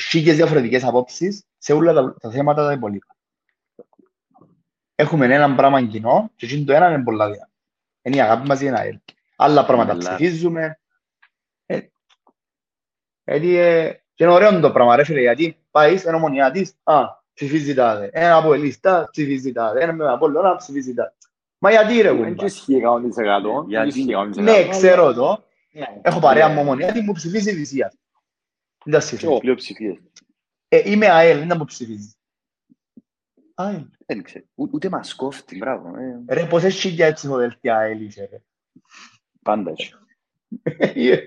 χίλιες διαφορετικές απόψεις σε όλα τα, τα θέματα τα υπολείπα. Έχουμε έναν πράγμα κοινό και εκείνο το ένα είναι πολλά διά. Είναι η αγάπη μας για ένα ΑΕΛ. Άλλα πράγματα Αλλά- ψηφίζουμε. Ε, Γιατί ε, και είναι ωραίο το πράγμα ρε φίλε, γιατί πάεις εν ομονιά της, α, ψηφίζει τάδε. Ένα από ελίστα ψηφίζει τάδε. Ένα με Απόλλωνα ψηφίζει τάδε. Μα γιατί ρε Δεν κουμπά. ισχύει 100%. δεν Γιατί- ισχύει 100%. Ναι, ξέρω το. Ναι. Έχω παρέα μου ομονία τι μου ψηφίζει Λυσία. Δεν τα ψηφίζω. Εγώ. Πλειοψηφίες. Ε, είμαι ΑΕΛ, δεν τα μου ψηφίζει. ΑΕΛ. Δεν ξέρω. Ού- Ούτε μας κόφτει, μπράβο. ε, Ρε, πόσες χιλιάδες ψηφοδελτία ΑΕΛ είσαι, ρε. Πάντα έτσι. Yes.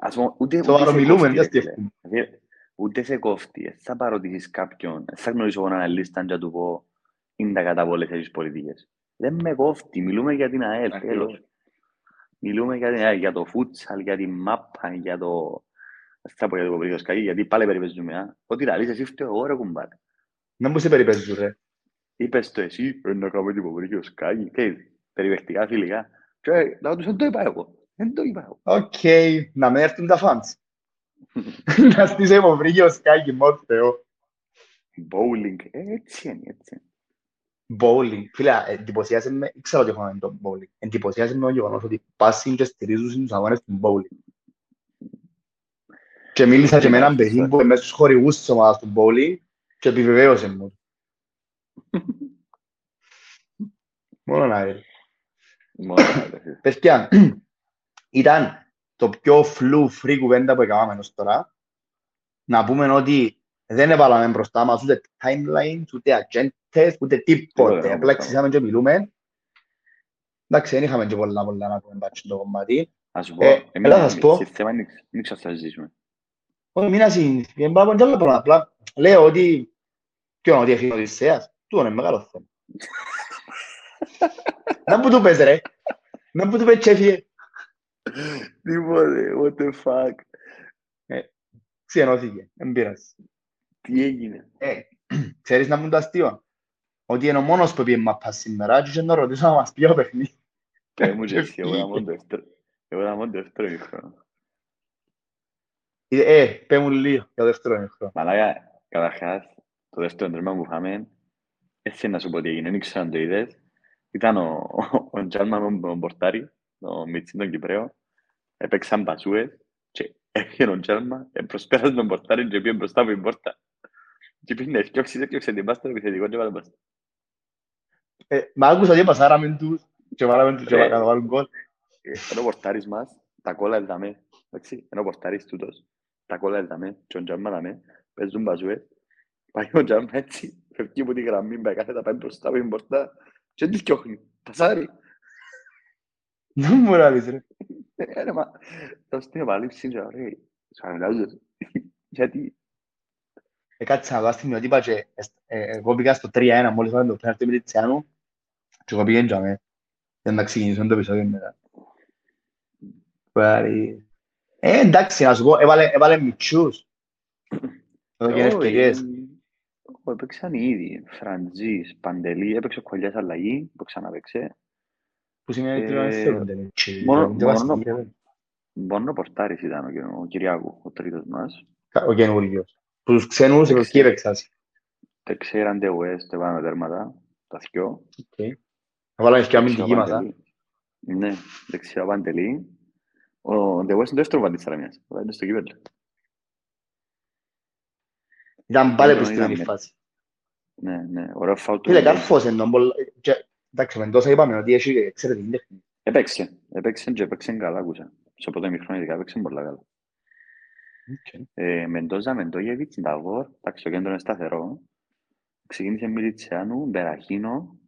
Ας πούμε, ούτε... Σοβαρό ούτε σε μιλούμε, κόφτει, δεν ρε, φίλε. σκέφτομαι. Δηλαδή, ούτε σε κόφτει, ε, θα παροτήσεις κάποιον, ε, θα γνωρίσω έναν αναλύστα και να του πω είναι τα κατά πολλές τις πολιτικές. Δεν με κόφτει, μιλούμε για την ΑΕΛ, Ακριβώς. τέλος. Μιλούμε για, την ΑΕΛ, για το φούτσαλ, για την μάπα, για το... Δεν θα πω για το κοπρίδιο σκάκι, γιατί πάλι περιπέζουμε, α. Ό,τι λαλείς εσύ φταίω εγώ ρε κουμπάρε. Να μου σε περιπέζουν, ρε. Είπες το εσύ, πρέπει να κάνουμε την κοπρίδιο σκάκι, και περιπεκτικά φιλικά. Και να τους δεν το είπα εγώ, δεν το είπα εγώ. Οκ, να με έρθουν τα funds. *laughs* Να στήσω υποβρύγιο σκάκι, μόνο Θεό. Bowling, ε, έτσι είναι, έτσι είναι. Bowling. Φίλε, εντυπωσιάσε με, ήξερα ότι έχω το bowling. Εντυπωσιάσε με ο γεγονός ότι πάσουν και στηρίζουν τους αγώνες του bowling. Και μίλησα και με έναν παιδί που είναι μέσα στους χορηγούς της ομάδας του bowling και επιβεβαίωσε μου. *laughs* Μόνο να δει. Μόνο να το θες. Παιδιά, ήταν το πιο φλου free κουβέντα που έκαναμε ως τώρα. Να πούμε ότι δεν έβαλαμε μπροστά μας ούτε timelines, ούτε agentes, ούτε τίποτε. Τίποτα, Απλά μπροστά ξήσαμε και μιλούμε. Εντάξει, δεν είχαμε και πολλά πολλά να πούμε μπάτσι το κομμάτι. Ας σου πω, Ε, εμείς έλα θα σου πω. σε θέμα δεν δεν ξέρω θα συζητήσουμε. Όχι, μην ασύνηθι. Δεν πάω και άλλο πράγμα. Απλά λέω ότι ποιο ότι έχει ο Οδυσσέας. Του είναι μεγάλο θέμα. Να που του πες ρε. Να που του πες τσέφιε. Τίποτε, what the fuck. Ξενώθηκε. Δεν πειράζει. Τι έγινε; Ε, ξέρεις να μου το αστείο; Ότι είναι ο μόνος που πήγε μαπά σήμερα και είχε να ρωτήσω να μας πει ο παιχνίδι. Πες μου και εσύ, εγώ να μόνο το δεύτερο. Εγώ να μόνο το δεύτερο ημίχρονο. Ε, πέ μου λίγο για το δεύτερο ημίχρονο. Μαλάκα, καταρχάς, το δεύτερο τέρμα που είχαμε, έτσι να σου πω τι έγινε, δεν ξέρω αν το είδες. Ήταν ο, ο, ο Τζάλμαν ο Μπορτάρη, ο Μιτσίν τον Κυπρέο, έπαιξαν πασούες και έφυγε ο Τζάλμαν, προσπέρασε τον Μπορτάρη και πήγε μπροστά από την πόρτα. Και πήγε να έφτιαξε, έφτιαξε την πάστα, επιθετικό και βάλε πάστα. Ε, Μα άκουσα ότι πασάραμε τους και βάλαμε τους και Ρε. να βάλουν γκολ. Ενώ ο Μπορτάρης μας, τα κόλλα έλταμε, εντάξει, ενώ ο Μπορτάρης τούτος, τα κόλλα έλταμε και ο Τζάλμαν δαμε, παίζουν πασούες, πάει ο Τζάλμαν έτσι, φεύγει από τη γραμμή, πάει κάθετα, πάει μπροστά από την πόρτα και δεν τη φτιάχνει, πασάρει. Δεν μου να πεις ρε. Ε, ρε, μα, θα στην επαλήψη και ρε, σαν μιλάζω, γιατί, Ε, κάτσε να δω στην ότι είπα και ε, εγώ πήγα στο 3-1 μόλις βάλαμε το πέναρτι με της Τσιάνου και εγώ πήγαινε για με για να ξεκινήσω το επεισόδιο μετά. Πάρει. Ε, εντάξει, να σου πω, έβαλε, έβαλε μητσούς. Εδώ και Όχι, ευκαιρίες. όχι, έπαιξαν ήδη, Φραντζής, Παντελή, έπαιξε ο Κολλιάς αλλαγή, που ξαναπαίξε, Που σημαίνει ότι Ε, είναι ευθύνονται. έτσι. μόνο- Δεν μας μόνο- τύχε. μόνο Πορτάρης ήταν ο, κυ- ο Κυριάκου, ο τρίτος μας, Ο καινούργιος. Που τους ξένους Εντάξει. εκεί έπαιξας. έπαιξε Ραντε West, έβαλαμε τέρματα, τα θκυο, Οκ. Βάλαμε και δεξιά αμυντική μας. α. Παντελή. Ναι, δεξιά Παντελή, ο The West είναι το δεύτερο παντής Σαραμιάς, είναι στο κύπελλο. Ήταν πάλι Ήταν- που στην ήταν- φάση. Ναι, ναι, ωραίο φάουλ του. Φίλε, καρφός είναι τον πολλά... και- Εντάξει, με τόσα είπαμε ότι έχει εξαιρετική τέχνη. Έπαιξε, έπαιξε και έπαιξε καλά, άκουσα. Στο πρώτο μικρόνο ειδικά έπαιξε πολλά καλά. Οκ. Ε, Μεντόζα, Μεντόγεβιτς, Νταβόρ, εντάξει, το κέντρος είναι σταθερό. Ξεκίνησε Μιλιτσιάνου, Μπεραχίνο.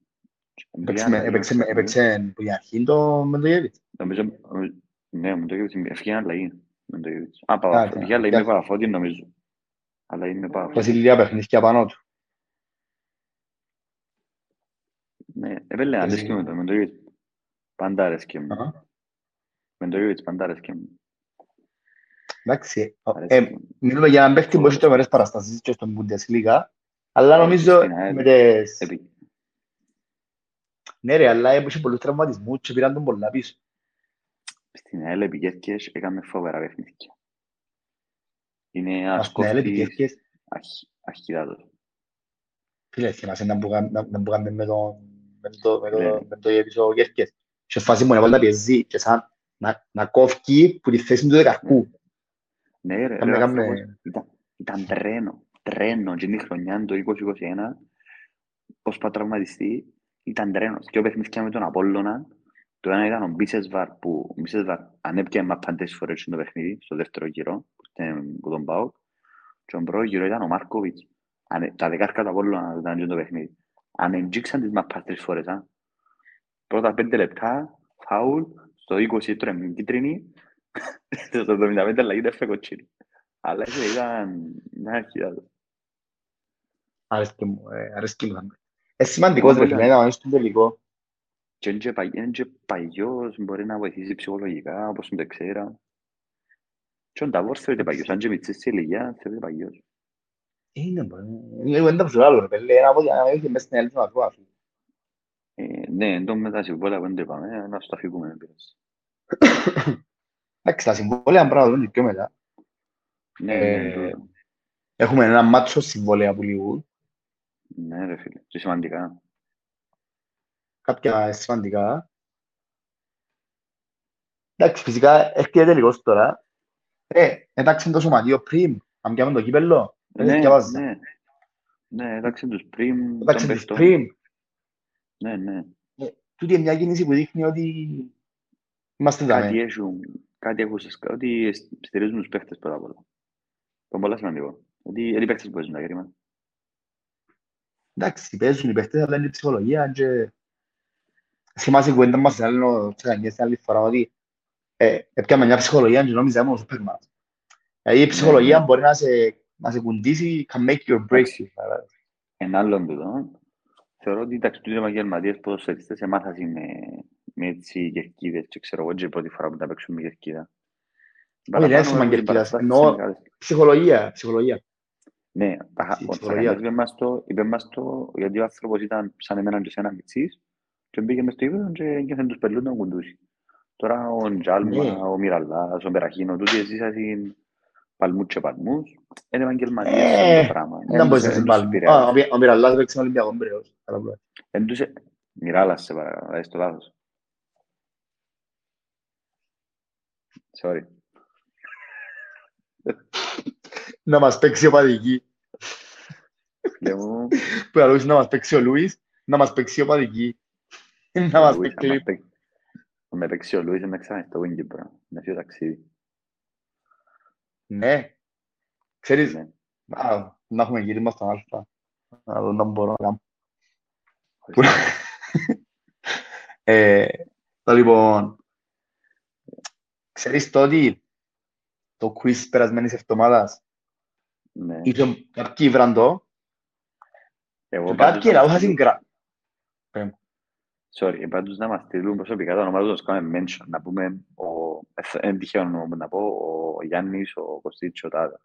Έπαιξε με- Έπαιξε με- έπαιξε που για αρχή το με το Γεύιτς. Νομίζω, νομίζω- ναι, Μεντόγεβιτς έφυγε αλλαγή. Μεντόγεβιτς. Α, Α, Παπαφώτη, ναι. είχε αλλαγή με Για- Παπαφώτη, νομίζω. Αλλαγή με Παπαφώτη. Βασιλεία παιχνίδια πάνω του. Ναι, έπαιρνε Εσύ- αρέσκει με το Μεντόγεβιτς. Πάντα αρέσκει μου. Αχα. Μεντόγεβιτς πάντα αρέσκει μου. Εντάξει, ε, Αρέσκει μου. μιλούμε για έναν παίχτη που έχει τρομερές παραστάσεις και στον Bundesliga, αλλά Ε, νομίζω στην ΑΕΛ. με τις... Επί- Ναι ρε, αλλά είχε πολλούς τραυματισμούς και πήραν τον πολλά πίσω. Στην ΑΕΛ επικέρκες έκαμε φοβερά παιχνίδια. Είναι Ας πούμε, έλεγε ασκόφτης επικέρκες. αρχιδάτος. Φίλε, θυμάσαι να μπούγαμε- να- να μπούγαμε με τον με το- με το- Ναι. με το Γεύιτς ο Γέρκες. Και φάση μου έβαλε να πιεζεί και σαν να- να κόφκει που τη θέση του δεκαρκού. Ναι ρε, Κάμε- ρε, ο κάμε- άνθρωπος ήταν, ήταν τρένο, τρένο και είναι η χρονιά το 2021, πώς πάει τραυματιστεί, ήταν τρένος. Και ο παιχνίδια με τον Απόλλωνα, το ένα ήταν ο Μπίσεσβαρ που ο Μπίσεσβαρ ανέπιανε μα παντές φορές στο παιχνίδι, στο δεύτερο γύρο, που ήταν που τον πάω. Και ο πρώτο γύρο ήταν ο Μάρκοβιτς. Ανε- Τα δεκάρκα του Απόλλωνα ήταν και το παιχνίδι. Ανεντζήξαν τις μαπάς τρεις φορές. Α. Πρώτα πέντε λεπτά, φάουλ, στο 20 έτρωε με κίτρινη, στο 75 αλλαγή δεν έφερε κοτσίνη. Αλλά ese ήταν ήταν αρχιδάτος. Αρέσκει μου, ε, αρέσκει μου. θα- Ε, σημαντικός ρε φίλε, να δεις στον τελικό. Και είναι και παγι- είναι και παγιός, μπορεί να βοηθήσει ψυχολογικά, όπως τον Τεξέρα. Και ο Νταβόρ θεωρείται παγιός, αν και μητσής σε ηλικία, θεωρείται παγιός. Είναι, μπορεί. Λίγο είναι τα ψηλά, ρε φίλε, ένα από να έχει μέσα στην άλλη του αθώα. Ε, Ναι, εν τω με τα συμβόλαια που δεν το είπαμε, να στο αφήκουμε να πειράζει. Εντάξει, τα συμβόλαια πρέπει να δούμε και πιο μετά. Ναι, Ε, ναι, το- Έχουμε ένα μάτσο συμβόλαια που λήγουν, ναι, ρε φίλε, και σημαντικά. κάποια σημαντικά. Εντάξει, φυσικά έρχεται τελικός τώρα. Ε, εντάξει το σωματείο πριν, αν πιάμε το κύπελλο. Δεν Ναι, διαβάζα. ναι. Ναι, εντάξει τους πριν, Εντάξει, των της παιχτών. πριν. Ναι, ναι. Τούτη είναι μια κίνηση που δείχνει ότι είμαστε Κάτι δάμε. έχουν, κάτι έχουν σε σκα- ότι στηρίζουν τους παίχτες πρώτα απ' όλα. Το είναι πολύ σημαντικό. Ότι είναι οι παίχτες που παίζουν τα κρίμα. Εντάξει, παίζουν οι παίχτες, αλλά είναι η ψυχολογία και... Θυμάσαι η κουβέντα μας στην άλλη, σε κανένα στην άλλη φορά ότι ε, έπιαμε μια ψυχολογία και νόμιζα ήμουν ο Σούπερμαν. Δηλαδή η ψυχολογία ναι. μπορεί να σε, να σε κουντήσει, can make you or break you. Εν άλλον τούτο, θεωρώ ότι εντάξει, τούτοι οι επαγγελματίες ποδοσφαιριστές εμάθασαν με, με έτσι κερκίδες και ξέρω εγώ και η πρώτη φορά που τα παίξουν με κερκίδα. Όχι, δεν είναι Παραπάνω θέμα έχουν κερκίδας, παραστάσεις εννοώ- μεγάλες. Ψυχολογία, ψυχολογία. Ναι, τα- Η ο ψυχολογία. Τσακαλιάς είπε μας το, είπε μας το, γιατί ο άνθρωπος ήταν σαν εμένα και σένα μητσής και μπήκε μες στο ύπεδο και νιώθεν τους πελούς να κουντούσει. Τώρα ο Τζάλμα, Ναι. ο Μιραλάς, ο Περαχίνο, τούτοι εσείς παλμούς και παλμούς, είναι επαγγελματίες Ε, αυτό το πράγμα. Δεν μπορείς να Εν τους συμβάλλει. επηρεάζει. Α, ο Μι- Ο Μιραλάς παίξει με Ολυμπιακό Μπρέος. Καλά που λέει. Εν τους ε- Μιράλας σε παρακαλώ, είσαι το λάθος. Sorry. Να μας παίξει ο Παδική. Φίλε μου, Που λαλούς να μας παίξει ο Λούις, να μας παίξει ο Παδική. Να μας Λούις, αν παίξει μας παί- αν με παίξει ο Λούις, να ξανά στο Wingipro, να φύγω ταξίδι. Ναι. Ξέρεις, Ναι. α, να έχουμε γύρισμα στον Αλφα. Να δω να μπορώ να κάνω. Χωρίς- Ε, το λοιπόν, ξέρεις το ότι το quiz περασμένης εβδομάδας Ναι. είχε κάποιοι βραν το Εγώ και πάντως κάποιοι να μας λαούσα στείλουν- συγκρα... Sorry, πάντως να μας στείλουν προσωπικά τα ονόματα τους, κάνουμε mention, να πούμε, ο, ε, εν τυχαίο να πω, ο Γιάννης, ο Κωστής, ο Τάδα.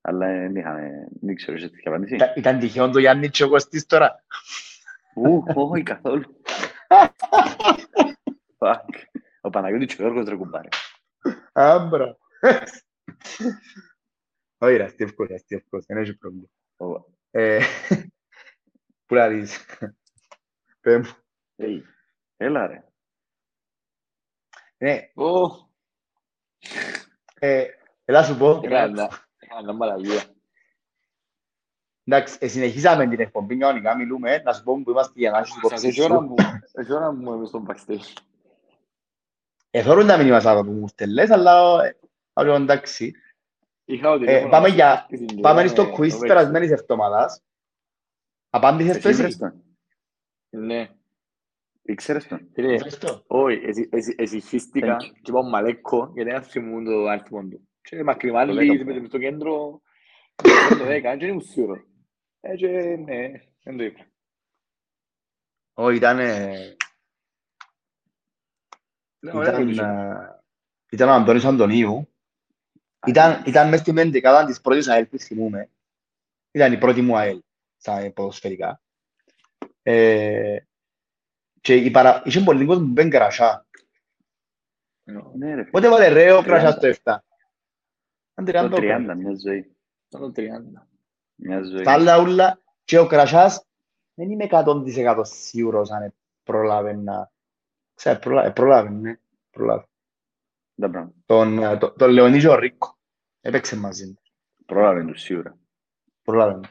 Αλλά δεν είχαμε, δεν ξέρω, είσαι τέτοια απάντηση. Ήταν- Ήταν τυχαίο το Γιάννη και ο Κωστής τώρα. Ου, όχι καθόλου. Fuck. Ο Παναγιώτης και ο Γιώργος ρε κουμπάρε. Άμπρα. Όχι ρε, αστεύκος, αστεύκος, δεν έχει πρόβλημα. Ο- Ε, Πού να δεις. Πέ μου. Ει, Έλα ρε. Ναι, Ω, ε, έλα σου πω. έκανα έκανα μαλαγία. Εντάξει, ε, συνεχίζαμε την εκπομπή κανονικά, μιλούμε, να σου πω που είμαστε για να σου Σας υπόψη έχει ώρα σου. μου, έχει ώρα μου είμαι στον backstage. Εθώρουν τα μηνύματα που μου στελές, αλλά ε, άλλο εντάξει. Είχα το Ε, τηλέφωνο πάμε να για- σας πει Πάμε την στο ώρα, quiz το περασμένης εβδομάδας. Απάντησες το Εσύ εσύ. βρες τον. Ναι. Ήξερες τον. Φίλε, Βρες το. όχι, εσύ- εσύ- εσυχίστηκα Thank you. και είπα μαλέκο γιατί δεν θυμούν το αριθμό του. Και Το μακριμάλι δέκα μες μου. στο κέντρο το 10, και ήμουν σίγουρος. Ε, και ναι, δεν το είπα. Όχι, ήταν... ε, Ναι, ωραία, Ήταν, ρωτήσω. ε, ήταν ο Αντώνης Αντωνίου. Ήταν, ήταν μες στη μεντεκάδα της πρώτης ΑΕΛ που θυμούμε. Ήταν η πρώτη μου ΑΕΛ στα ποδοσφαιρικά. Ε, και η παρα... είχε πολύ κόσμο που μπαίνει κρασά. Ναι ρε. Πότε βάλε ρε ο κρασάς 30. το 7. Αν Το 30 30, μια ζωή. Ήταν το 30. Μια ζωή. Στα άλλα ούλα και ο κρασάς δεν είμαι 100% σίγουρος αν προλάβει να... Ξέρω, προλάβει, προλάβει, ναι. Προλάβει. Τα πράγματα. Τον, ε, το- τον Λεωνί και ο Ρίκο. Έπαιξε μαζί του. Πρόλαβε τους σίγουρα. Προλάβαινε.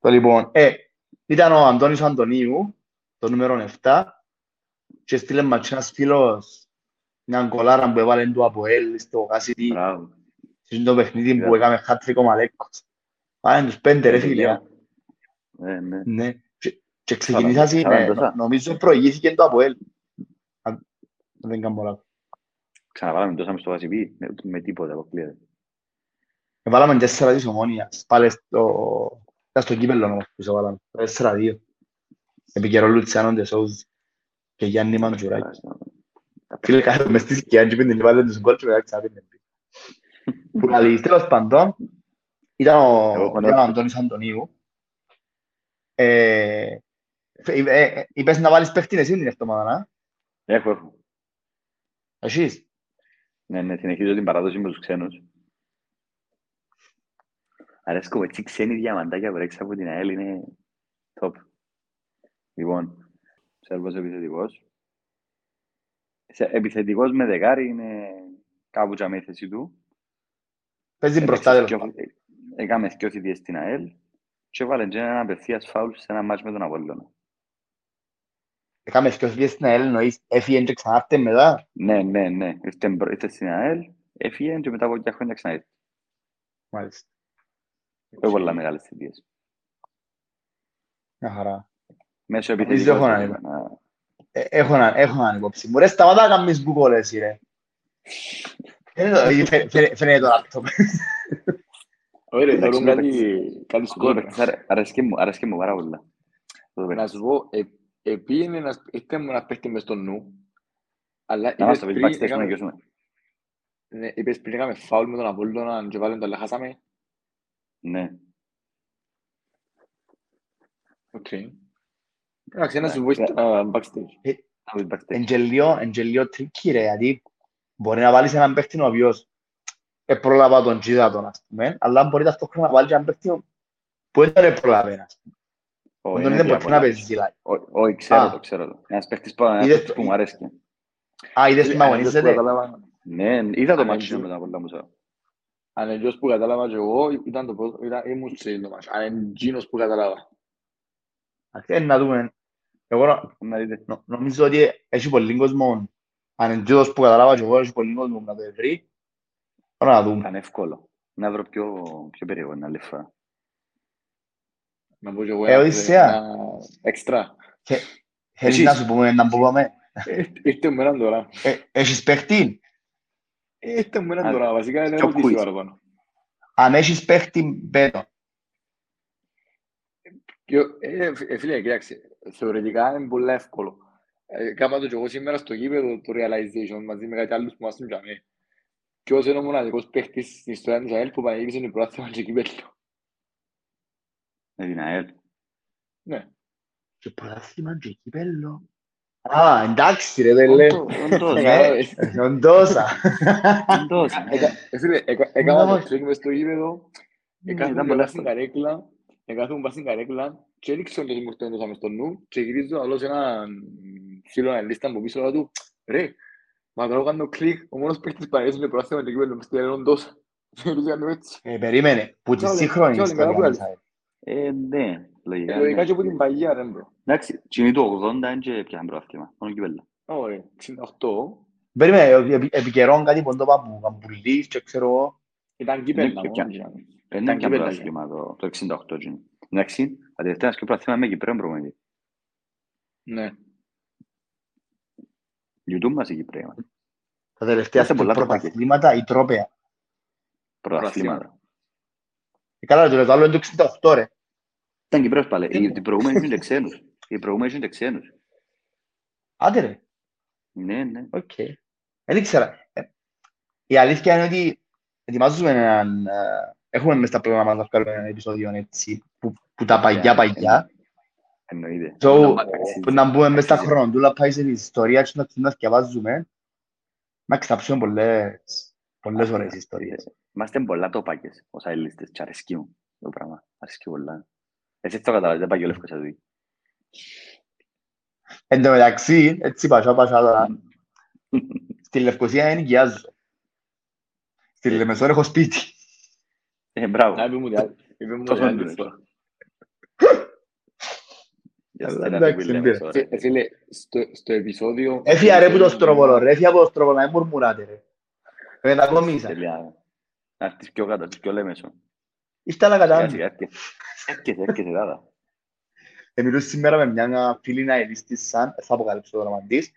Το λοιπόν, ε, ήταν ο Αντώνης ο Αντωνίου, το νούμερο 7, και στείλε μας ένας φίλος μια κολάρα που έβαλε του από ελ στο Κάσιτι, Μπράβο. σε το παιχνίδι που Είδα. έκαμε χάτρικο Μαλέκος. Πάνε τους πέντε ρε φίλε. α. Ε, ναι. Ναι. Και, και ξεκινήσαν, Σαράντα ναι, τόσα. νομίζω προηγήθηκε το από ελ. Αν δεν κάνω λάθος. Ξαναβάλαμε τόσα μες στο Βασιπί, με, με τίποτα αποκλείεται. Βάλαμε 4 της ομόνιας, πάλι στο, ήταν στο κύπελλο όμως που σε βάλαμε, 4-2. Επί καιρό Λουτσιάνο Ντεσόουζ και Γιάννη Μαντζουράκη. Φίλε, κάθε μες στη σκιά και πίνει βάλε τους γκολ και μετά ξάπινε. Που *laughs* καλή, τέλος πάντων, ήταν ο, Εγώ έχω ήταν ο Αντώνης Αντωνίου. Ε, ε, ε, είπες να βάλεις παίχτη εσύ την εβδομάδα, να; Έχω, έχω. Εσείς. Ναι, ναι, συνεχίζω την παράδοση με τους ξένους. Αρέσκω έτσι ξένοι διαμαντάκια που ρέξα από την ΑΕΛ είναι top. Λοιπόν, Σέρβος επιθετικός. Σε- Επιθετικός με δεκάρι είναι κάπου για η θέση του. Παίζει μπροστά Έπαιξε τέλος δυο- πάντων. Έκαμε δυο θητείες στην ΑΕΛ και έβαλε και ένα απευθείας φάουλ σε ένα μάτς με τον Απόλλωνα. Έκαμε δυο φίλες στην ΑΕΛ, εννοείς έφυγε και ξανάρτε μετά. Ναι, ναι, ναι. Ήρθε, μπρο- ήρθε στην ΑΕΛ, έφυγε και μετά από κάποια χρόνια ξανά ήρθε. Μάλιστα. Όχι πολλά μεγάλες θητείες. Μια χαρά. Μέσω Εμείς επιθετικός. δεν έχω ήταν, α, Ε, Έχω να, έχω να υπόψη μου. Ρε, σταματά να κάνεις Google εσύ, ρε. Είναι το- φαι- φαι- Φαίνεται το laptop. Ωραία, Εντάξει, θέλω κάτι, εντάξει. κάτι Αυτό το σκόρ. παίκτης αρέ- αρέσκει μου, αρέσκει μου πάρα πολλά. Αυτό το Να παίκτης. σου πω, ε, επήγαινε ένας, ήρθε μου ένας παίχτη μες στο νου, αλλά Να είπες μας το πεις πριν, backstage να έκαμε- νικήσουμε. ναι, είπες πριν έκαμε φάουλ με τον Απόλλωνα και βάλουν το αλλά χάσαμε. Ναι. Οκ. Εντάξει, να σου Ναι, βοηθήσει uh, backstage. Να πεις backstage. Εν και λίγο- εν και λίγο tricky, ρε, γιατί μπορεί να βάλεις έναν παίχτη ο οποίος ε, πρόλαβα τον Τζι είδα τον, ας πούμε, αλλά μπορεί ταυτόχρονα να βάλεις έναν παίχτη που δεν τον πρόλαβε, ας πούμε. Όχι, Δεν είναι μπορεί να διαφορά. παίζει, δηλαδή. Ώ- Όχι, ξέρω Α. το, ξέρω το. Ένας παίκτης που, ένας Είδες παίκτης το- που μου αρέσκει. Α, είδες τι Αν με εντός που αγωνίζεται. κατάλαβα- Ναι, είδα το Αν μάτσο εντός- με τα πολλά μου σώμα. αν εντός που κατάλαβα και εγώ, ήταν το πρώτο, ήταν, ήμουν σε το μάτς. Αν είναι εκείνος που κατάλαβα. Ε, να δούμε. Εγώ νο- Να δείτε. νο- νομίζω ότι έχει πολύ κόσμο, αν είναι τζίδος που καταλάβα και εγώ, έχει πολύ κόσμο να το βρει. Τώρα να δούμε. Ήταν εύκολο. Να βρω πιο, πιο περίεργο την άλλη φορά. Να πω και εγώ Ε, ένα- Οδυσσέα. ένα έξτρα. Θέλεις Εσείς. να σου πούμε να πούμε. Ε, Ήρθε μου έναν τώρα. Ε, Έχεις παίχτη. Ήρθε μου έναν Α, τώρα. Βασικά είναι πιο ερωτήσει quiz. παραπάνω. Αν έχεις παίχτη, μπαίνω. Ποιο- ε, φι- ε, Φίλε, κοιτάξτε, θεωρητικά είναι πολύ εύκολο. Ε, Κάμα το και εγώ σήμερα στο γήπεδο το realization μαζί με κάτι άλλους που μας τζαμί. Ποιος είναι ο μοναδικός παίχτης στην ιστορία της ΑΕΛ που πανηγύρισε το πρωτάθλημα και κύπελλο. Με την ΑΕΛ. Ναι. Και πρωτάθλημα και κύπελλο. Α, εντάξει ρε, δεν λέω. Ο Ντόσα, Ε, Κατάλαβες. Ο Ντόσα. ο Ντόσα. Έκα- ε, Φίλε, έκα- έκανα Μπράβο. το τρίκ μες στο γήπεδο, Ναι, εκάθομαι ήταν και πολύ πάω στην εύκολο. καρέκλα, εκάθομαι πάω στην καρέκλα και έδειξε όντως μου αυτό εν ο Ντόσα μες στο νου και γυρίζω άλλος σε έναν φίλο αναλύστα από πίσω του «Ρε, μα τώρα κάνω κλικ, ο μόνος παίκτης που πανηγύρισε το πρωτάθλημα και κύπελλο μες στην ΑΕΛ είναι ο Ντόσα». Και τους κάνω έτσι. Ε, περίμενε, που τη Κι άλλο- σύγχρονη κι άλλο ιστορία καλά της που ΑΕΛ. Ε, ναι, λογικά. Ε, Λογικά ναι. και από την παγιά ρε μπρο. Εντάξει, τσινή του 80 είναι και πιάνε πρωτάθλημα. Μόνο κύπελλο. Ωραία, 68. Περίμενε, επί- επί- επί καιρόν κάτι που το παππού, καμπουλής και ξέρω εγώ. Ήταν κύπελλα Ναι, μόνο. και- δεν ήταν. Δεν Ήταν είναι πιάνε κύπελλα. πρωτάθλημα το το 68 τσινή. Εντάξει, τα τελευταία και πρωτάθλημα με Κυπρέων προπονητή. Ναι. YouTube μας η Κυπρέοι. μας. Τα τελευταία Είμαστε πολλά πρωταθλήματα, η τρόπαια. Πρωταθλήματα. Ε, Καλά, ρε, το άλλο είναι το 68 ρε. Ήταν Κυπρέος πάλι. Ε, Οι οι προηγούμενοι είναι ξένους. Οι προηγούμενοι είναι ξένους. Άντε ρε. Ναι, ναι. Οκ. Δεν ήξερα. Ε, Η αλήθεια είναι ότι ετοιμάζουμε έναν... ε, Έχουμε μες στα προγράμματα να βγάλουμε ένα επεισόδιο έτσι, που, που τα παγιά παγιά. Εννοείται. So, Εντάξει, που να μπούμε μες στα αξίζει. χρονοτούλα, πάει σε ιστορία και να να διαβάζουμε. Να ξαψούμε πολλές, πολλές ωραίες ιστορίες. Είμαστε πολλά τοπάκες ως αελίστες και αρέσκει μου το πράγμα. Αρέσκει πολλά. Εσύ το καταλάβεις, δεν πάει και ο Λεύκος εδώ. Εν τω μεταξύ, έτσι πασά πασά τώρα, στη Λευκοσία δεν νοικιάζω. Στη Λεμεσόν έχω σπίτι. Ε, μπράβο. Να είπε μου διάλ- είπε μου Τόσο διάλ- έντονος. Για Αλλά στένα εντάξει, που λέμε μπήρα. τώρα. Ε, Φίλε, στο, στο επεισόδιο... Έφυγα ρε που το στροβολό ρε, έφυγα από το στροβολό, δεν μουρμουράτε ρε. Με τα κόμισα. Τελεία. Να έρθεις πιο κάτω, πιο λέμεσο. Ήρθα να Σιγά κατάνω. σιγά έρχεσαι. Έρχεσαι, έρχεσαι δάδα. Μιλούσα σήμερα με μια φίλη αελίστη σαν, θα αποκαλύψω το όνομα της,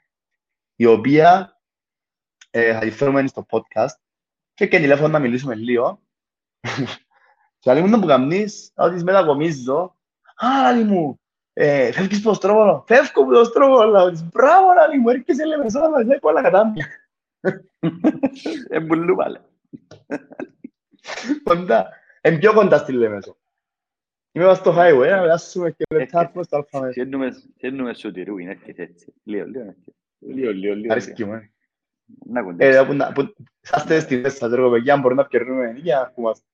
η οποία ε, θα τη φέρουμε στο podcast και και τηλέφωνο να μιλήσουμε λίγο. Και άλλη μου που καμνείς, να ότι μετακομίζω. Α, άλλη μου, ε, φεύγεις από το στρόβολο. Φεύγω από το στρόβολο. Λέω της, Μπράβο, άλλη μου, έρχεσαι λέμε σαν να σε όλα κατάμια. Εμπουλού πάλι. Κοντά. Εν πιο κοντά στη Λέμεσο. Είμαι στο highway, να περάσουμε και μετά προς το αλφαβέτο. Σέρνουμε σωτηρού, είναι έρχεσαι έτσι. Λίγο, λίγο έρχεσαι. Λίγο, λίγο, λίγο. Αρέσκει μου. ε. Να Ε, κοντέψεις. που να- που- Είσαστε στη θέση σας, ρε παιδιά, μπορεί να πιερνούμε για να ακούμαστε.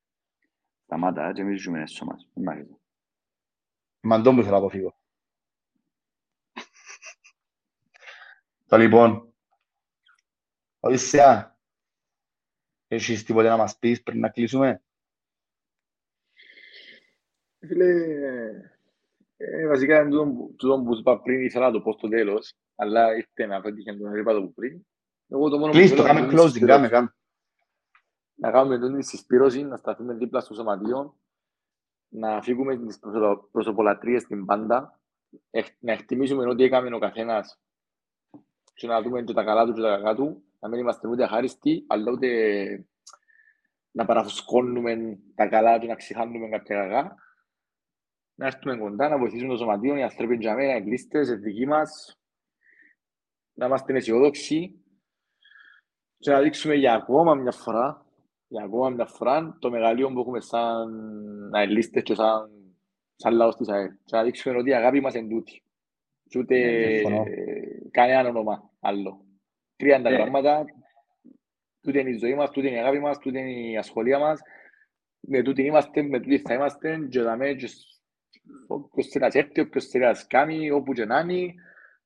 Σταμάτα, και εμείς ζούμε έσω μας. Μη μ' αρέσει. Μαντών που θέλω να αποφύγω. Το λοιπόν, Οδυσσέα, έχεις τίποτε να μας πεις πριν να κλείσουμε; Φίλε, ε, βασικά είναι τούτο που- τούτο που σου είπα πριν, ήθελα να το πω στο τέλος, αλλά ήρθε να πέτυχε τον είπα το που πριν. Εγώ το μόνο που Κλείς το, θέλω κάμε είναι closing, συσπήρωση. κάμε, κάμε. να κάνουμε την συσπήρωση, να σταθούμε δίπλα στο σωματείο, να φύγουμε τις προσω- προσωπολατρίες στην πάντα, εκ- να εκτιμήσουμε ό,τι έκαμε ο καθένας και να δούμε και τα καλά του και τα κακά του, να μην είμαστε ούτε αχάριστοι, αλλά ούτε να παραφουσκώνουμε τα καλά και να ξεχάνουμε κάποια κακά. Να έρθουμε κοντά, να βοηθήσουμε το σωματείο, οι άνθρωποι για μένα, οι κλίστες, οι δικοί μας, να είμαστε αισιοδόξοι και να δείξουμε για ακόμα μια φορά για ακόμα μια φορά το μεγαλείο που έχουμε σαν αελίστες και σαν, σαν λαός της ΑΕΛ. Και να δείξουμε ότι η αγάπη μας είναι τούτη. Και ούτε Ναι, συμφωνώ. ε, κανένα όνομα άλλο. Τρία είναι τα Ε. πράγματα. Τούτη είναι η ζωή μας, τούτη είναι η αγάπη μας, τούτη είναι η ασχολία μας. Με τούτη είμαστε, με τούτη θα είμαστε και δαμέ και σ- όποιος θέλει να έρθει, όποιος θέλει να σκάμει, όπου και να είναι,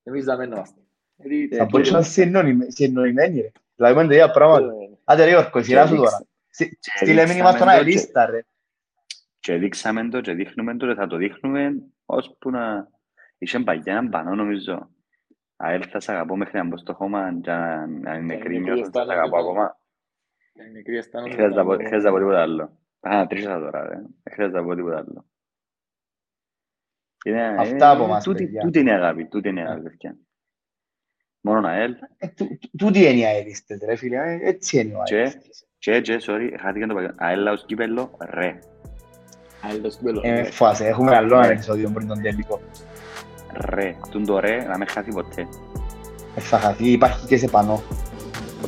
εμείς δαμέ να είμαστε. Γιατί, Ε, Θα μπορείς να τούτο- είσαι συνεννοημένοι- συνεννοημένοι, ρε. Δηλαδή, είπαν τα ίδια πράγματα. ε, Άντε ρε Γιώργο, η σειρά σου Και τώρα. δείξα- Σι- και Στείλε μήνυμα στον δείξαμε το αελίστα, ρε. Και δείξαμε το και δείχνουμε το και θα το δείχνουμε ώσπου να... Είχε παγιά έναν πανό νομίζω. ΑΕΛ θα σ' αγαπώ μέχρι να μπω στο χώμα και να να είναι Ε, νεκρή μικρή νιώθω θα σ' αισθάνομαι αγαπώ εδώ. ακόμα. η μικρή αισθάνομαι Δεν χρειάζεται να πω- να δεν το- χρειάζεται να πω τίποτα άλλο. Α, τρίχασα τώρα, ρε. Δεν χρειάζεται να πω τίποτα άλλο. Είναι- Αυτά είναι- από μας, τούτη- παιδιά. Τούτη είναι η αγάπη, τούτη είναι η αγάπη, παιδιά. Μόνο ΑΕΛ. Ε, τού- τού- Τούτη είναι οι αελίστες, ρε φίλε. ε, Έτσι είναι ο Και- αελίστης. Και, και, sorry, χάθηκαν το παγιό. ΑΕΛ λαός κύπελλο, ρε. Άλλο σκύλο. Ε, φάσε, έχουμε άλλο ένα Ναι. επεισόδιο πριν τον τελικό. Ρε. Τούν το ρε να με χάθει ποτέ. Ε, Θα χαθεί, υπάρχει και σε πανό.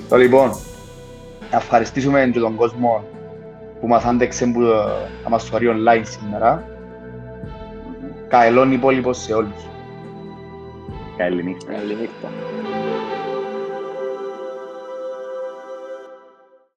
Το λοιπόν, να ευχαριστήσουμε και τον κόσμο που μας άντεξε που ε, να μας το online σήμερα. Μμμ. Καλόν υπόλοιπο σε όλους. Καλή νύχτα. Καλή νύχτα.